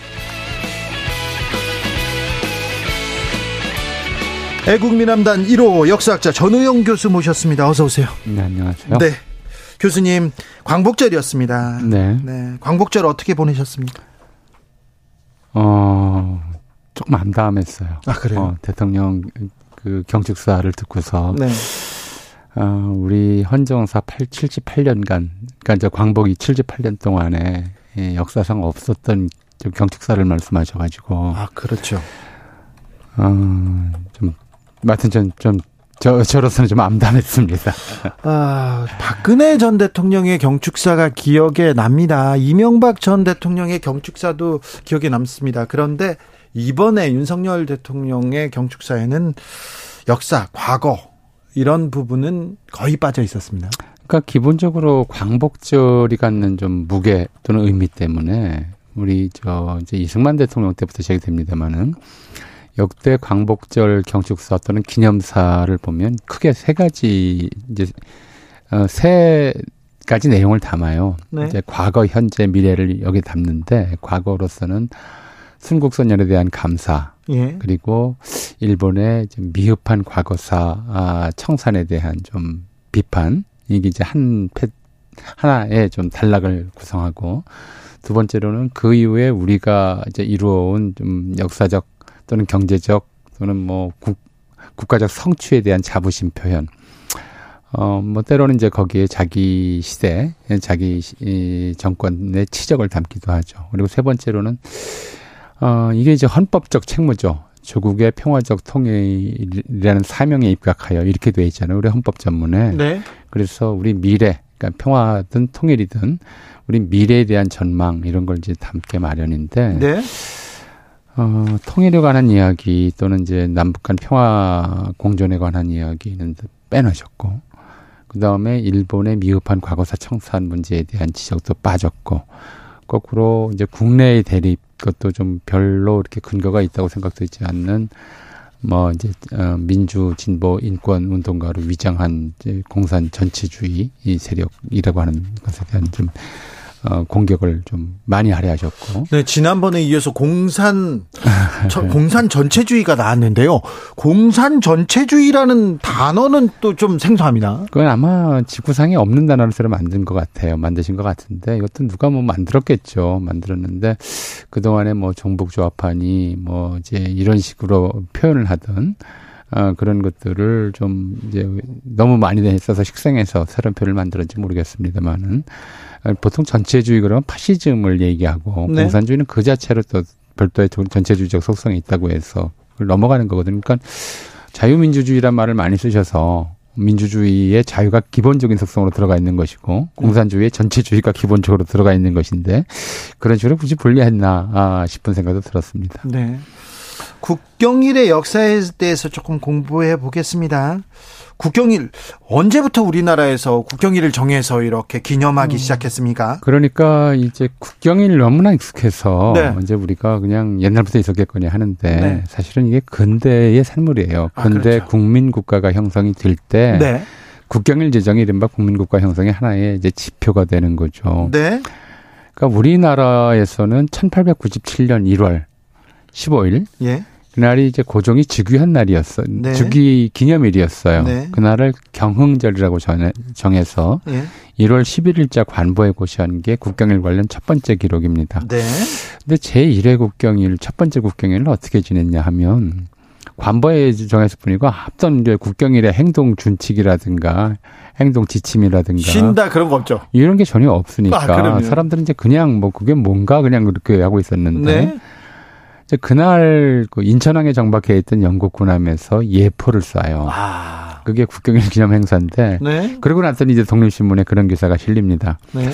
애국미남단 1호 역사학자 전우영 교수 모셨습니다. 어서 오세요. 네, 안녕하세요. 네. 교수님, 광복절이었습니다. 네. 네. 광복절 어떻게 보내셨습니까? 어, 조금 암담했어요. 아, 그래요? 어, 대통령 그 경축사를 듣고서 네. 어, 우리 헌정사 8, 78년간, 그러니까 이제 광복이 78년 동안에 예, 역사상 없었던 좀 경축사를 말씀하셔가지고, 아, 그렇죠. 어, 좀, 하여튼 좀, 좀, 저, 저로서는 좀 암담했습니다. 아, 박근혜 전 대통령의 경축사가 기억에 납니다. 이명박 전 대통령의 경축사도 기억에 남습니다. 그런데 이번에 윤석열 대통령의 경축사에는 역사, 과거, 이런 부분은 거의 빠져 있었습니다. 그러니까 기본적으로 광복절이 갖는 좀 무게 또는 의미 때문에 우리 저 이제 이승만 대통령 때부터 시작됩니다마는 역대 광복절 경축사 또는 기념사를 보면 크게 세 가지 이제 어 세 가지 내용을 담아요. 네. 이제 과거, 현재, 미래를 여기 담는데 과거로서는 순국선열에 대한 감사, 예. 그리고 일본의 좀 미흡한 과거사 아, 청산에 대한 좀 비판 이게 이제 한 패, 하나의 좀 단락을 구성하고 두 번째로는 그 이후에 우리가 이제 이루어온 좀 역사적 또는 경제적 또는 뭐 국, 국가적 성취에 대한 자부심 표현. 어, 뭐, 때로는 이제 거기에 자기 시대, 자기 시- 이 정권의 치적을 담기도 하죠. 그리고 세 번째로는 어, 이게 이제 헌법적 책무죠. 조국의 평화적 통일이라는 사명에 입각하여 이렇게 돼 있잖아요. 우리 헌법 전문에. 네. 그래서 우리 미래, 그러니까 평화든 통일이든 우리 미래에 대한 전망 이런 걸 이제 담게 마련인데 네. 어, 통일에 관한 이야기 또는 이제 남북 간 평화 공존에 관한 이야기는 빼놓으셨고 그 다음에 일본의 미흡한 과거사 청산 문제에 대한 지적도 빠졌고 거꾸로 이제 국내의 대립 그것도 좀 별로 이렇게 근거가 있다고 생각되지 않는 뭐 이제 어, 민주 진보 인권 운동가로 위장한 이제 공산 전체주의 이 세력이라고 하는 것에 대한 좀 어, 공격을 좀 많이 할애하셨고 네, 지난번에 이어서 공산, 저- 공산 전체주의가 나왔는데요. 공산 전체주의라는 단어는 또 좀 생소합니다. 그건 아마 지구상에 없는 단어를 새로 만든 것 같아요. 만드신 것 같은데 이것도 누가 뭐 만들었겠죠. 만들었는데 그 동안에 뭐 종북조합하니 뭐 이제 이런 식으로 표현을 하던 어, 그런 것들을 좀 이제 너무 많이 있어서 식생해서 새로운 표현을 만들었는지 모르겠습니다만은 어, 보통 전체주의 그러면 파시즘을 얘기하고 네. 공산주의는 그 자체로 또 별도의 전- 전체주의적 속성이 있다고 해서 그걸 넘어가는 거거든요. 그러니까 자유민주주의란 말을 많이 쓰셔서 민주주의의 자유가 기본적인 속성으로 들어가 있는 것이고 공산주의의 전체주의가 기본적으로 들어가 있는 것인데 그런 식으로 굳이 분리했나 아, 싶은 생각도 들었습니다. 네. 국경일의 역사에 대해서 조금 공부해 보겠습니다. 국경일 언제부터 우리나라에서 국경일을 정해서 이렇게 기념하기 시작했습니까? 그러니까 이제 국경일 너무나 익숙해서 네. 이제 우리가 그냥 옛날부터 있었겠거니 하는데 네. 사실은 이게 근대의 산물이에요. 아, 근대 그렇죠. 국민 국가가 형성이 될때 네. 국경일 제정이 이른바 국민 국가 형성의 하나의 이제 지표가 되는 거죠. 네. 그러니까 우리나라에서는 1897년 1월 15일 예. 그날이 이제 고종이 즉위한 날이었어. 네. 즉위 기념일이었어요. 네. 그날을 경흥절이라고 정- 정해서 예. 1월 11일자 관보에 고시한 게 국경일 관련 첫 번째 기록입니다. 네. 근데 제1회 국경일, 첫 번째 국경일을 어떻게 지냈냐 하면, 관보에 정했을 뿐이고, 앞선 이제 국경일의 행동 준칙이라든가, 행동 지침이라든가, 쉰다 그런 거 없죠. 이런 게 전혀 없으니까, 아. 사람들은 이제 그냥 뭐, 그게 뭔가 그냥 그렇게 하고 있었는데, 네. 그날 그 인천항에 정박해 있던 영국 군함에서 예포를 쏴요. 아. 그게 국경일 기념 행사인데, 네. 그러고 났더니 이제 독립신문에 그런 기사가 실립니다. 네.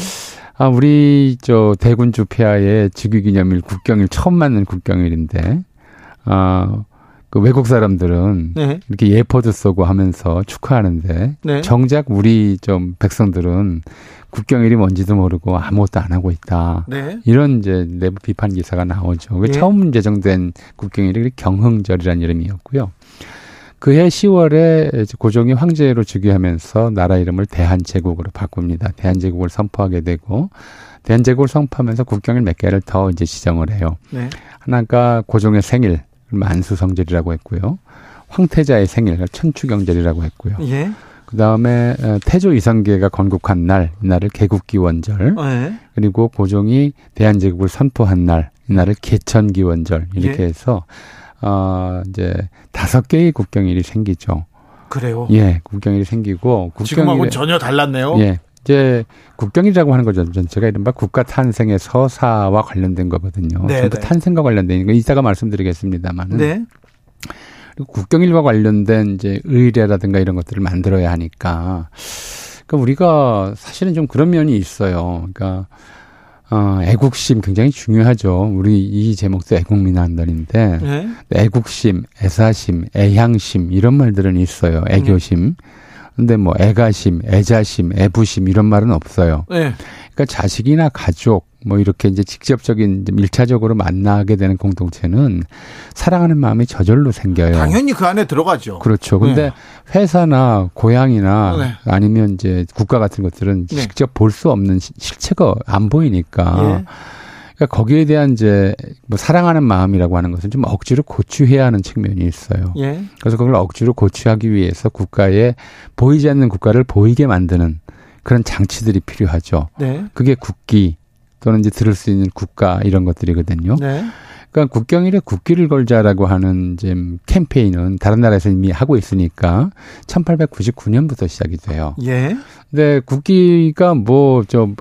아, 우리 저 대군 주 폐하의 즉위기념일 국경일 처음 맞는 국경일인데, 아, 그 외국 사람들은 네. 이렇게 예포도 쏘고 하면서 축하하는데, 네. 정작 우리 좀 백성들은 국경일이 뭔지도 모르고 아무것도 안 하고 있다. 네. 이런 이제 내부 비판 기사가 나오죠. 그 예. 처음 제정된 국경일이 경흥절이라는 이름이었고요. 그해 10월에 고종이 황제로 즉위하면서 나라 이름을 대한제국으로 바꿉니다. 대한제국을 선포하게 되고 대한제국을 선포하면서 국경일 몇 개를 더 이제 지정을 해요. 네. 하나가 고종의 생일 만수성절이라고 했고요. 황태자의 생일 천추경절이라고 했고요. 예. 그 다음에 태조 이성계가 건국한 날 이날을 개국기원절 네. 그리고 고종이 대한제국을 선포한 날 이날을 개천기원절 이렇게 예. 해서 어 이제 다섯 개의 국경일이 생기죠. 그래요. 예, 국경일이 생기고 국경일에 전혀 달랐네요. 예. 이제 국경이라고 하는 거죠. 전체가 이른바 국가 탄생의 서사와 관련된 거거든요. 네, 전부 네. 탄생과 관련된 거 이따가 말씀드리겠습니다만. 네. 그리고 국경일과 관련된 이제 의례라든가 이런 것들을 만들어야 하니까. 그러니까 우리가 사실은 좀 그런 면이 있어요. 그러니까 어, 애국심 굉장히 중요하죠. 우리 이 제목도 애국민한단인데 네. 애국심, 애사심, 애향심 이런 말들은 있어요. 애교심. 근데 뭐 애가심, 애자심, 애부심 이런 말은 없어요. 네. 그러니까 자식이나 가족 뭐 이렇게 이제 직접적인 좀 일차적으로 만나게 되는 공동체는 사랑하는 마음이 저절로 생겨요. 당연히 그 안에 들어가죠. 그렇죠. 근데 네. 회사나 고향이나 네. 아니면 이제 국가 같은 것들은 네. 직접 볼 수 없는 시- 실체가 안 보이니까 예. 그러니까 거기에 대한 이제 뭐 사랑하는 마음이라고 하는 것은 좀 억지로 고취해야 하는 측면이 있어요. 예. 그래서 그걸 억지로 고취하기 위해서 국가에 보이지 않는 국가를 보이게 만드는 그런 장치들이 필요하죠. 네. 그게 국기 또는 이제 들을 수 있는 국가 이런 것들이거든요. 네. 그러니까 국경일에 국기를 걸자라고 하는 지금 캠페인은 다른 나라에서 이미 하고 있으니까 1899년부터 시작이 돼요. 예. 근데 국기가 뭐좀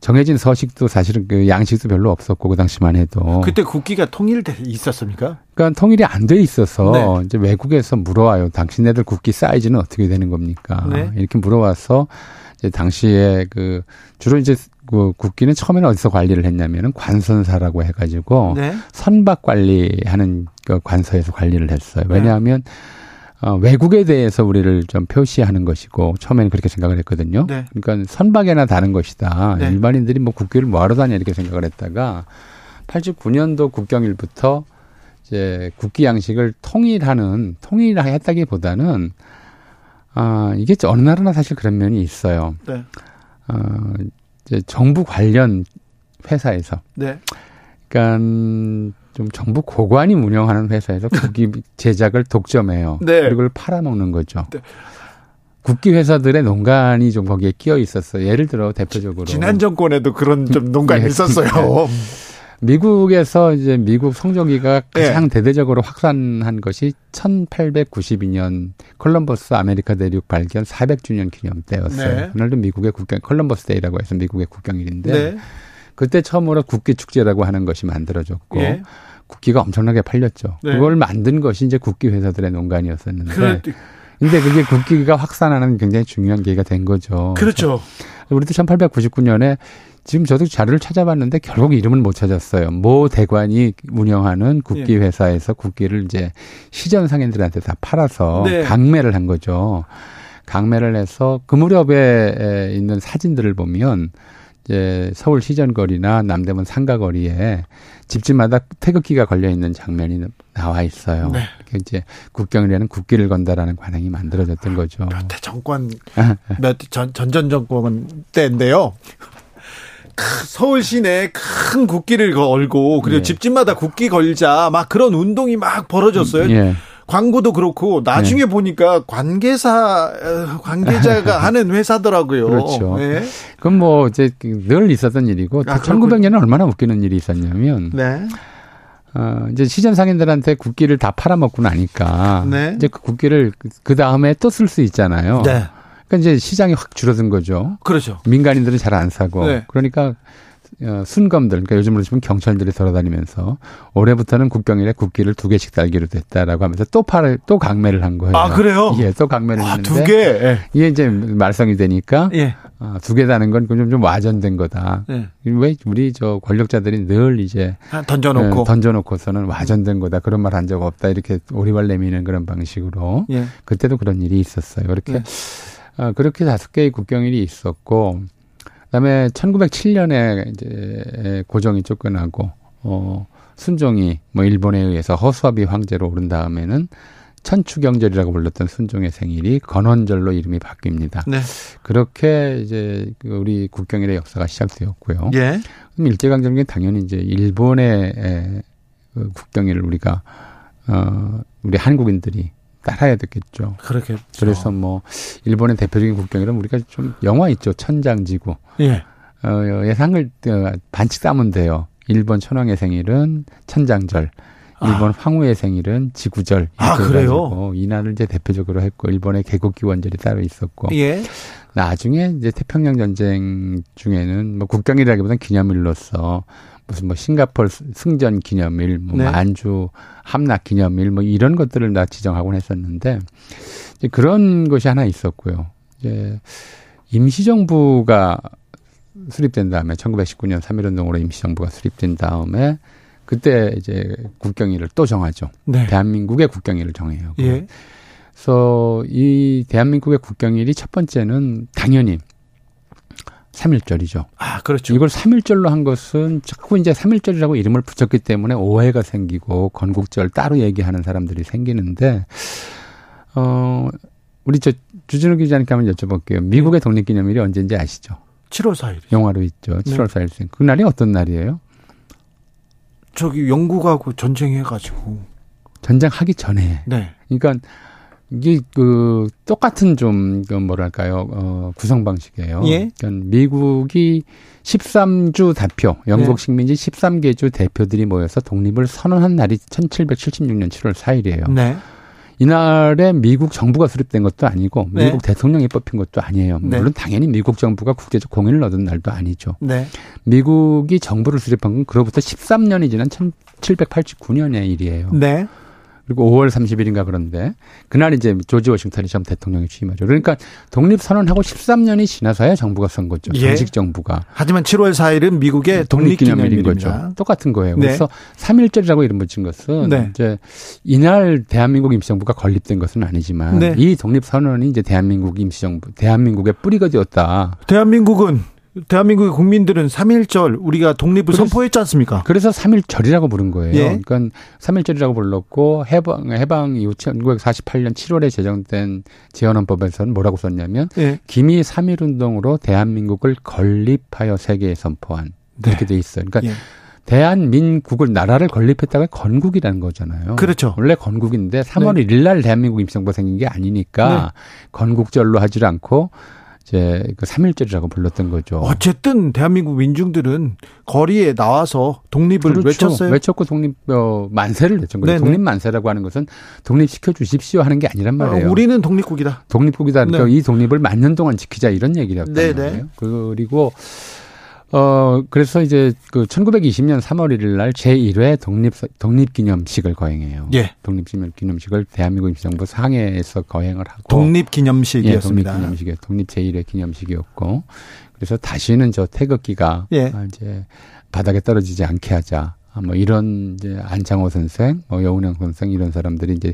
정해진 서식도 사실은 그 양식도 별로 없었고 그 당시만 해도 그때 국기가 통일돼 있었습니까? 그러니까 통일이 안 돼 있어서 네. 이제 외국에서 물어와요. 당신네들 국기 사이즈는 어떻게 되는 겁니까? 네. 이렇게 물어와서 이제 당시에 그 주로 이제 그 국기는 처음에는 어디서 관리를 했냐면은 관선사라고 해가지고 네. 선박 관리하는 그 관서에서 관리를 했어요. 네. 왜냐하면 어, 외국에 대해서 우리를 좀 표시하는 것이고 처음에는 그렇게 생각을 했거든요. 네. 그러니까 선박에나 다른 것이다. 네. 일반인들이 뭐 국기를 뭐하러 다냐 이렇게 생각을 했다가 89년도 국경일부터 이제 국기 양식을 통일하는 통일했다기보다는 아 이게 어느 나라나 사실 그런 면이 있어요. 네. 어, 이제 정부 관련 회사에서 네. 그러니까 좀 정부 고관이 운영하는 회사에서 국기 제작을 독점해요. 네. 그리고 그걸 팔아먹는 거죠. 네. 국기 회사들의 농간이 좀 거기에 끼어 있었어요. 예를 들어 대표적으로 지난 정권에도 그런 좀 농간이 예. 있었어요. 미국에서 이제 미국 성조기가 네. 가장 대대적으로 확산한 것이 1892년 콜럼버스 아메리카 대륙 발견 400주년 기념 때였어요. 네. 그날도 미국의 국경 콜럼버스 Day라고 해서 미국의 국경일인데 네. 그때 처음으로 국기 축제라고 하는 것이 만들어졌고 예. 국기가 엄청나게 팔렸죠. 네. 그걸 만든 것이 이제 국기 회사들의 농간이었었는데 그럴 근데 그게 국기가 확산하는 굉장히 중요한 계기가 된 거죠. 그렇죠. 우리도 1899년에 지금 저도 자료를 찾아봤는데 결국 이름은 못 찾았어요. 모 대관이 운영하는 국기 예. 회사에서 국기를 이제 시전 상인들한테 다 팔아서 네. 강매를 한 거죠. 강매를 해서 그 무렵에 있는 사진들을 보면 이제 서울 시전거리나 남대문 상가거리에 집집마다 태극기가 걸려 있는 장면이 나와 있어요. 네. 이렇게 이제 국경이라는 국기를 건다라는 관행이 만들어졌던 거죠. 몇해 정권 몇 전 전전 정권 때인데요. 서울 시내 큰 국기를 걸고 그리고 예. 집집마다 국기 걸자 막 그런 운동이 막 벌어졌어요. 예. 광고도 그렇고 나중에 보니까 관계사 어, 관계자가 하는 회사더라고요. 그렇죠. 네. 그건 뭐 이제 늘 있었던 일이고 아, 1900년에 얼마나 웃기는 일이 있었냐면 네. 어, 이제 시전 상인들한테 국기를 다 팔아먹고 나니까 네. 이제 그 국기를 그 다음에 또 쓸 수 있잖아요. 네. 그러니까 이제 시장이 확 줄어든 거죠. 그렇죠. 민간인들은 잘 안 사고 네. 그러니까 어, 순검들 그러니까 요즘으로 치면 경찰들이 돌아다니면서 올해부터는 국경일에 국기를 두 개씩 달기로 됐다라고 하면서 또 팔을 또 강매를 한 거예요. 아, 그래요? 예, 또 강매를 아, 했는데 두 개. 예. 이게 이제 말썽이 되니까 예. 아, 두 개 다는 건 좀 좀 와전된 거다. 예. 왜 우리 저 권력자들이 늘 이제 아, 던져놓고. 예, 던져놓고서는 와전된 거다 그런 말 한 적 없다 이렇게 오리발 내미는 그런 방식으로 예. 그때도 그런 일이 있었어요. 그렇게 네. 아, 그렇게 다섯 개의 국경일이 있었고 그다음에 1907년에 이제 고종이 쫓겨나고 어 순종이 뭐 일본에 의해서 허수아비 황제로 오른 다음에는 천추경절이라고 불렀던 순종의 생일이 건원절로 이름이 바뀝니다. 네. 그렇게 이제 그 우리 국경일의 역사가 시작되었고요. 예. 그럼 일제강점기는 당연히 이제 일본의 에, 그 국경일을 우리가 어 우리 한국인들이 따라야 됐겠죠. 그렇게. 그래서 뭐 일본의 대표적인 국경일은 우리가 좀 영화 있죠 천장지구 예. 어, 예상을 어, 반칙 따면 돼요. 일본 천황의 생일은 천장절, 일본 황후의 생일은 지구절. 아, 그래요? 이날을 이제 대표적으로 했고 일본의 개국기원절이 따로 있었고 예. 나중에 이제 태평양 전쟁 중에는 뭐 국경일이라기보다는 기념일로서 무슨 뭐 싱가폴 승전 기념일, 뭐 네. 만주 함락 기념일 뭐 이런 것들을 다 지정하곤 했었는데 이제 그런 것이 하나 있었고요. 이제 임시정부가 수립된 다음에 1919년 3.1운동으로 임시정부가 수립된 다음에 그때 이제 국경일을 또 정하죠. 네. 대한민국의 국경일을 정해요. 예. 그래서 이 대한민국의 국경일이 첫 번째는 당연히 3.1절이죠. 아, 그렇죠. 이걸 3.1절로 한 것은 자꾸 이제 3.1절이라고 이름을 붙였기 때문에 오해가 생기고 건국절 따로 얘기하는 사람들이 생기는데, 어, 우리 저 주진우 기자님께 한번 여쭤볼게요. 미국의 독립기념일이 언제인지 아시죠? 7월 4일. 영화로 있죠. 7월 4일 생. 그날이 어떤 날이에요? 저기 영국하고 전쟁해 가지고. 전쟁하기 전에. 네. 그러니까 이게 그 똑같은 좀 그 뭐랄까요 어 구성 방식이에요. 예. 그러니까 미국이 13주 대표, 영국 네. 식민지 13개 주 대표들이 모여서 독립을 선언한 날이 1776년 7월 4일이에요. 네. 이날에 미국 정부가 수립된 것도 아니고 네. 미국 대통령이 뽑힌 것도 아니에요. 네. 물론 당연히 미국 정부가 국제적 공인을 얻은 날도 아니죠. 네. 미국이 정부를 수립한 건 그로부터 13년이 지난 1789년의 일이에요. 네. 그리고 5월 30일인가 그런데 그날 이제 조지 워싱턴이 처음 대통령이 취임하죠. 그러니까 독립 선언하고 13년이 지나서야 정부가 선 거죠. 예. 정식 정부가 하지만 7월 4일은 미국의 독립기념일인. 거죠. 똑같은 거예요. 네. 그래서 3.1절이라고 이름 붙인 것은 네. 이제 이날 대한민국 임시정부가 건립된 것은 아니지만 네. 이 독립 선언이 이제 대한민국 임시정부, 대한민국의 뿌리가 되었다. 대한민국은 대한민국의 국민들은 3.1절 우리가 독립을 그래서- 선포했지 않습니까? 그래서 3.1절이라고 부른 거예요. 예. 그러니까 3.1절이라고 불렀고 해방 해방 이후 1948년 7월에 제정된 재헌헌법에서는 뭐라고 썼냐면 예. 기미 3.1 운동으로 대한민국을 건립하여 세계에 선포한 네. 이렇게 돼 있어요. 그러니까 예. 대한민국을 나라를 건립했다가 건국이라는 거잖아요. 그렇죠. 원래 건국인데 3월 1일 날 대한민국 임시정부가 생긴 게 아니니까 건국절로 하질 않고 이제 그 3.1절이라고 불렀던 거죠. 어쨌든 대한민국 민중들은 거리에 나와서 독립을 그렇죠. 외쳤어요. 외쳤고 독립 어, 만세를 거죠. 네네. 독립 만세라고 하는 것은 독립시켜 주십시오 하는 게 아니란 말이에요. 어, 우리는 독립국이다. 독립국이다. 그러니까 네. 이 독립을 만년 동안 지키자 이런 네네. 말이에요. 그리고 어 그래서 이제 그 1920년 3월 1일 날 제1회 독립 독립기념식을 거행해요. 예. 독립기념식을 대한민국 임시정부 상해에서 거행을 하고 예, 독립기념식이었습니다. 독립기념식이 독립 제1회 기념식이었고 그래서 다시는 저 태극기가 예. 아, 이제 바닥에 떨어지지 않게 하자. 아, 뭐 이런 이제 안창호 선생, 뭐 여운형 선생 이런 사람들이 이제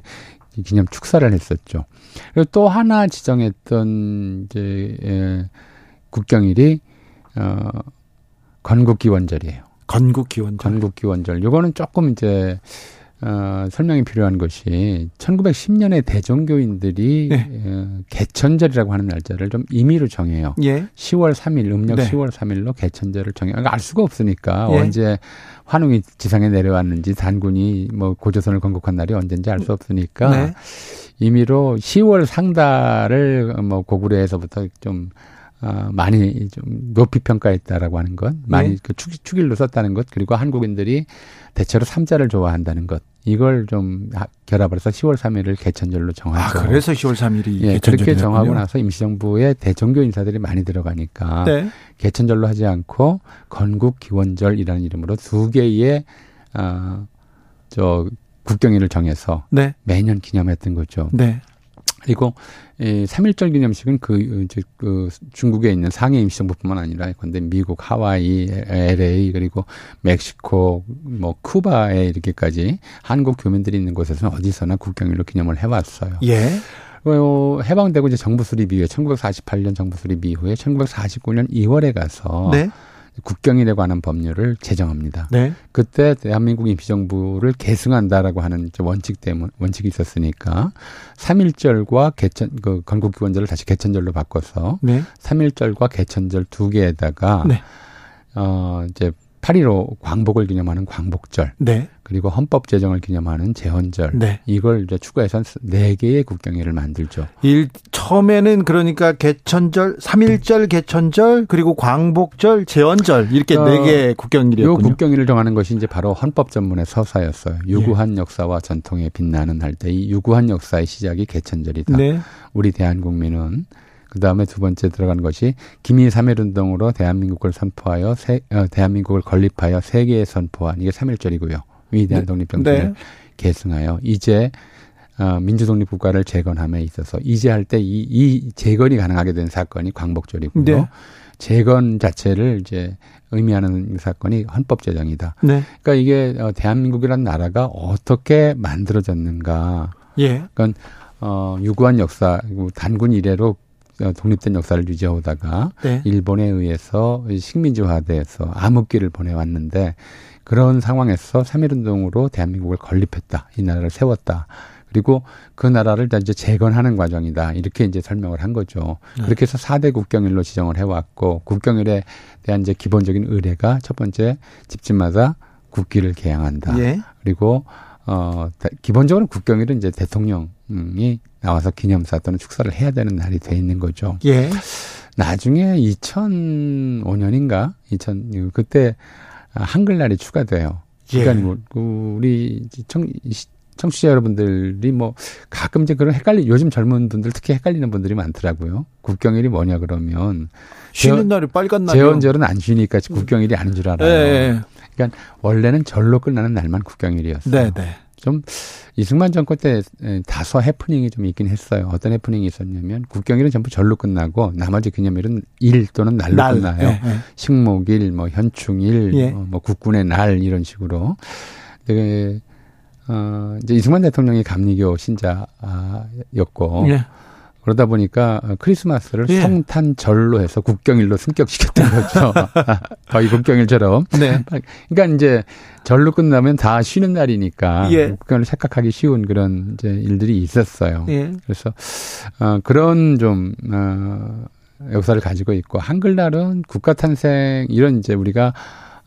이 기념 축사를 했었죠. 그리고 또 하나 지정했던 이제 예, 국경일이 어 건국기원절이에요. 건국기원절. 건국기원절. 요거는 조금 이제 어, 설명이 필요한 것이 1910년에 대종교인들이 네. 어, 개천절이라고 하는 날짜를 좀 임의로 정해요. 예. 10월 3일 음력 네. 10월 3일로 개천절을 정해. 그러니까 알 수가 없으니까 예. 언제 환웅이 지상에 내려왔는지 단군이 뭐 고조선을 건국한 날이 언젠지 알 수 없으니까 네. 임의로 10월 상달을 뭐 고구려에서부터 좀 어, 많이 좀 높이 평가했다라고 하는 것, 많이 네. 그 축, 축일로 썼다는 것, 그리고 한국인들이 대체로 삼자를 좋아한다는 것, 이걸 좀 하- 결합을 해서 10월 3일을 개천절로 아, 정하죠. 그래서 10월 3일이 예, 그렇게 정하고 나서 임시정부에 대종교 인사들이 많이 들어가니까 네. 개천절로 하지 않고 건국 기원절이라는 이름으로 두 개의 어 저 국경일을 정해서 네. 매년 기념했던 거죠. 네. 그리고 이 3.1절 기념식은 그, 이제 그 중국에 있는 상해 임시정부뿐만 아니라 근데 미국, 하와이, LA 그리고 멕시코, 뭐 쿠바에 이렇게까지 한국 교민들이 있는 곳에서는 어디서나 국경일로 기념을 해왔어요. 예. 어, 해방되고 이제 정부 수립 이후에 1948년 정부 수립 이후에 1949년 2월에 가서 네. 국경일에 관한 법률을 제정합니다. 네. 그때 대한민국 임시정부를 계승한다라고 하는 원칙 때문 원칙이 있었으니까 3.1절과 개천 그 건국기원절을 다시 개천절로 바꿔서 네. 3.1절과 개천절 두 개에다가 네. 어 이제 8.15 광복을 기념하는 광복절 네. 그리고 헌법 제정을 기념하는 제헌절 네. 이걸 이제 추가해서 네 개의 국경일을 만들죠. 일 처음에는 그러니까 개천절, 3일절 개천절, 그리고 광복절, 제헌절 이렇게 어, 네개요 국경일이었군요. 국경일을 정하는 것이 이제 바로 헌법 전문의 서사였어요. 유구한 역사와 전통에 빛나는 할 때 이 유구한 역사의 시작이 개천절이다. 네. 우리 대한국민은 그 다음에 두 번째 들어간 것이 김이 삼일운동으로 대한민국을 선포하여 세, 어, 대한민국을 건립하여 세계에 선포한 이게 삼일절이고요. 위대한 네. 독립정신을 네. 계승하여 이제 어, 민주독립 국가를 재건함에 있어서 이제 할 때 이 이 재건이 가능하게 된 사건이 광복절이고요. 네. 재건 자체를 이제 의미하는 사건이 헌법 제정이다. 네. 그러니까 이게 어, 대한민국이라는 나라가 어떻게 만들어졌는가. 예. 그러니까 어, 유구한 역사, 단군 이래로 어, 독립된 역사를 유지하다가 네. 일본에 의해서 식민지화돼서 암흑기를 보내왔는데 그런 상황에서 3.1운동으로 대한민국을 건립했다. 이 나라를 세웠다. 그리고 그 나라를 다 이제 재건하는 과정이다. 이렇게 이제 설명을 한 거죠. 네. 그렇게 해서 4대 국경일로 지정을 해왔고 국경일에 대한 이제 기본적인 의례가 첫 번째 집집마다 국기를 개양한다. 예. 그리고 어 다- 기본적으로 국경일은 이제 대통령이 나와서 기념사 또는 축사를 해야 되는 날이 돼 있는 거죠. 예. 나중에 2005년인가 2000 그때 한글날이 추가돼요. 예. 그러니까 우리 청 청취자 여러분들이 뭐 가끔 이제 그런 헷갈리 요즘 젊은 분들 특히 헷갈리는 분들이 많더라고요. 국경일이 뭐냐 그러면 쉬는 날이 빨간 날이요. 재헌절은 안 쉬니까 국경일이 아닌 줄 예. 알아요. 예. 그러니까 원래는 절로 끝나는 날만 국경일이었어요. 네, 네. 좀 이승만 정권 때 에, 다소 해프닝이 좀 있긴 했어요. 어떤 해프닝이 있었냐면 국경일은 전부 절로 끝나고 나머지 기념일은 일 또는 날로 날. 끝나요. 예, 예. 식목일, 뭐 현충일, 예. 어, 뭐 국군의 날 이런 식으로. 되게 어 이제 이승만 대통령이 감리교 신자였고 예. 그러다 보니까 어, 크리스마스를 예. 성탄절로 해서 국경일로 승격시켰던 거죠. 거의 국경일처럼. 네. 그러니까 이제 절로 끝나면 다 쉬는 날이니까 예. 국경을 착각하기 쉬운 그런 이제 일들이 있었어요. 예. 그래서 어 그런 좀 어, 역사를 가지고 있고 한글날은 국가 탄생 이런 이제 우리가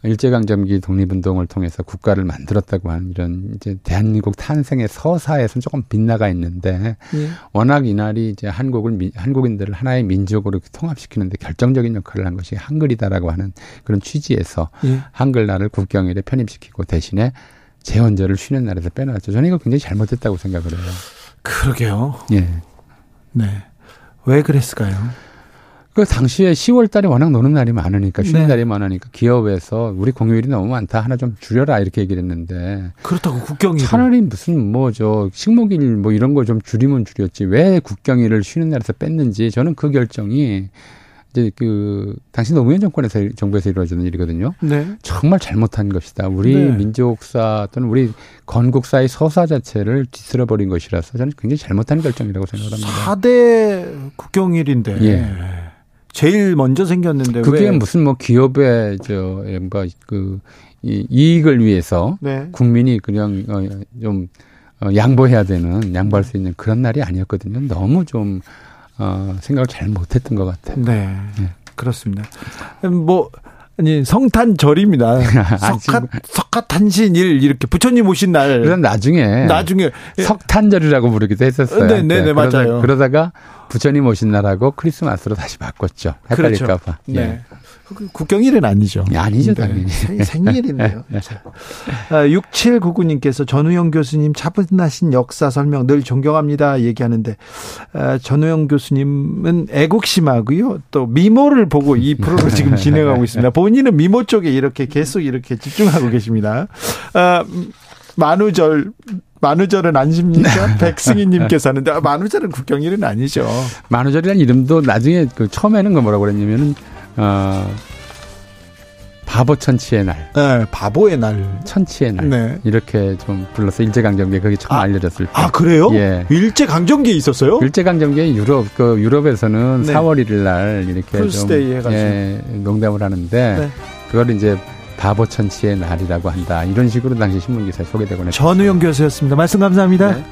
일제강점기 독립운동을 통해서 국가를 만들었다고 하는 이런 이제 대한민국 탄생의 서사에서는 조금 빗나가 있는데 예. 워낙 이날이 이제 한국을 미- 한국인들을 하나의 민족으로 통합시키는데 결정적인 역할을 한 것이 한글이다라고 하는 그런 취지에서 예. 한글날을 국경일에 편입시키고 대신에 제헌절을 쉬는 날에서 빼놨죠. 저는 이거 굉장히 잘못했다고 생각을 해요. 그러게요. 예. 네. 왜 그랬을까요? 그 당시에 10월 달에 워낙 노는 날이 많으니까 쉬는 네. 날이 많으니까 기업에서 우리 공휴일이 너무 많다 하나 좀 줄여라 이렇게 얘기를 했는데 그렇다고 국경이 차라리 무슨 뭐 저 식목일 뭐 이런 거좀 줄이면 줄였지 왜 국경일을 쉬는 날에서 뺐는지 저는 그 결정이 이제 그 당시 노무현 정권에서 정부에서 이루어지는 일이거든요. 네. 정말 잘못한 것이다. 우리 네. 민족사 또는 우리 건국사의 서사 자체를 뒤틀어 버린 것이라서 저는 굉장히 잘못한 결정이라고 생각합니다. 4대 국경일인데 예. 제일 먼저 생겼는데 그게 왜 무슨 뭐 기업의 저 뭔가 그이 이익을 위해서 네. 국민이 그냥 어, 좀 어, 양보해야 되는 양보할 수 있는 그런 날이 아니었거든요. 너무 좀 어, 생각을 잘 못했던 것 같아요. 네. 네. 그렇습니다. 음, 뭐 아니 성탄절입니다. 석가 석가탄신일 이렇게 부처님 오신 날 그런 나중에 나중에 석탄절이라고 부르기도 했었어요. 네, 네, 네, 맞아요. 그러다가 부처님 오신 날하고 크리스마스로 다시 바꿨죠. 헷갈릴까봐. 그렇죠. 네. 그 국경일은 아니죠. 예, 아니죠, 네. 당연히. 생- 생일이네요. 자. 아, 6799님께서 전우영 교수님 차분하신 역사 설명 늘 존경합니다. 얘기하는데, 아, 전우영 교수님은 애국심하고요. 또 미모를 보고 이 프로를 지금 진행하고 있습니다. 본인은 미모 쪽에 이렇게 계속 이렇게 집중하고 계십니다. 아, 음, 만우절, 만우절은 안 쉽니까? 백승희님께서 하는데, 아, 만우절은 국경일은 아니죠. 만우절이라는 이름도 나중에 그 처음에는 그 뭐라고 그랬냐면은 어 바보 천치의 날, 네, 바보의 날. 천치의 날 네. 이렇게 좀 불러서 일제 강점기에 그게 처음 아, 알려졌을 때. 아, 그래요? 예. 일제 강점기에 있었어요? 일제 강점기에 유럽 그 유럽에서는 네. 4월 1일 날 이렇게 Fools' Day 좀 해가지고. 예, 농담을 하는데 네. 그걸 이제 바보 천치의 날이라고 한다 이런 식으로 당시 신문 기사에 소개되곤 했죠. 전우영 교수였습니다. 말씀 감사합니다. 네.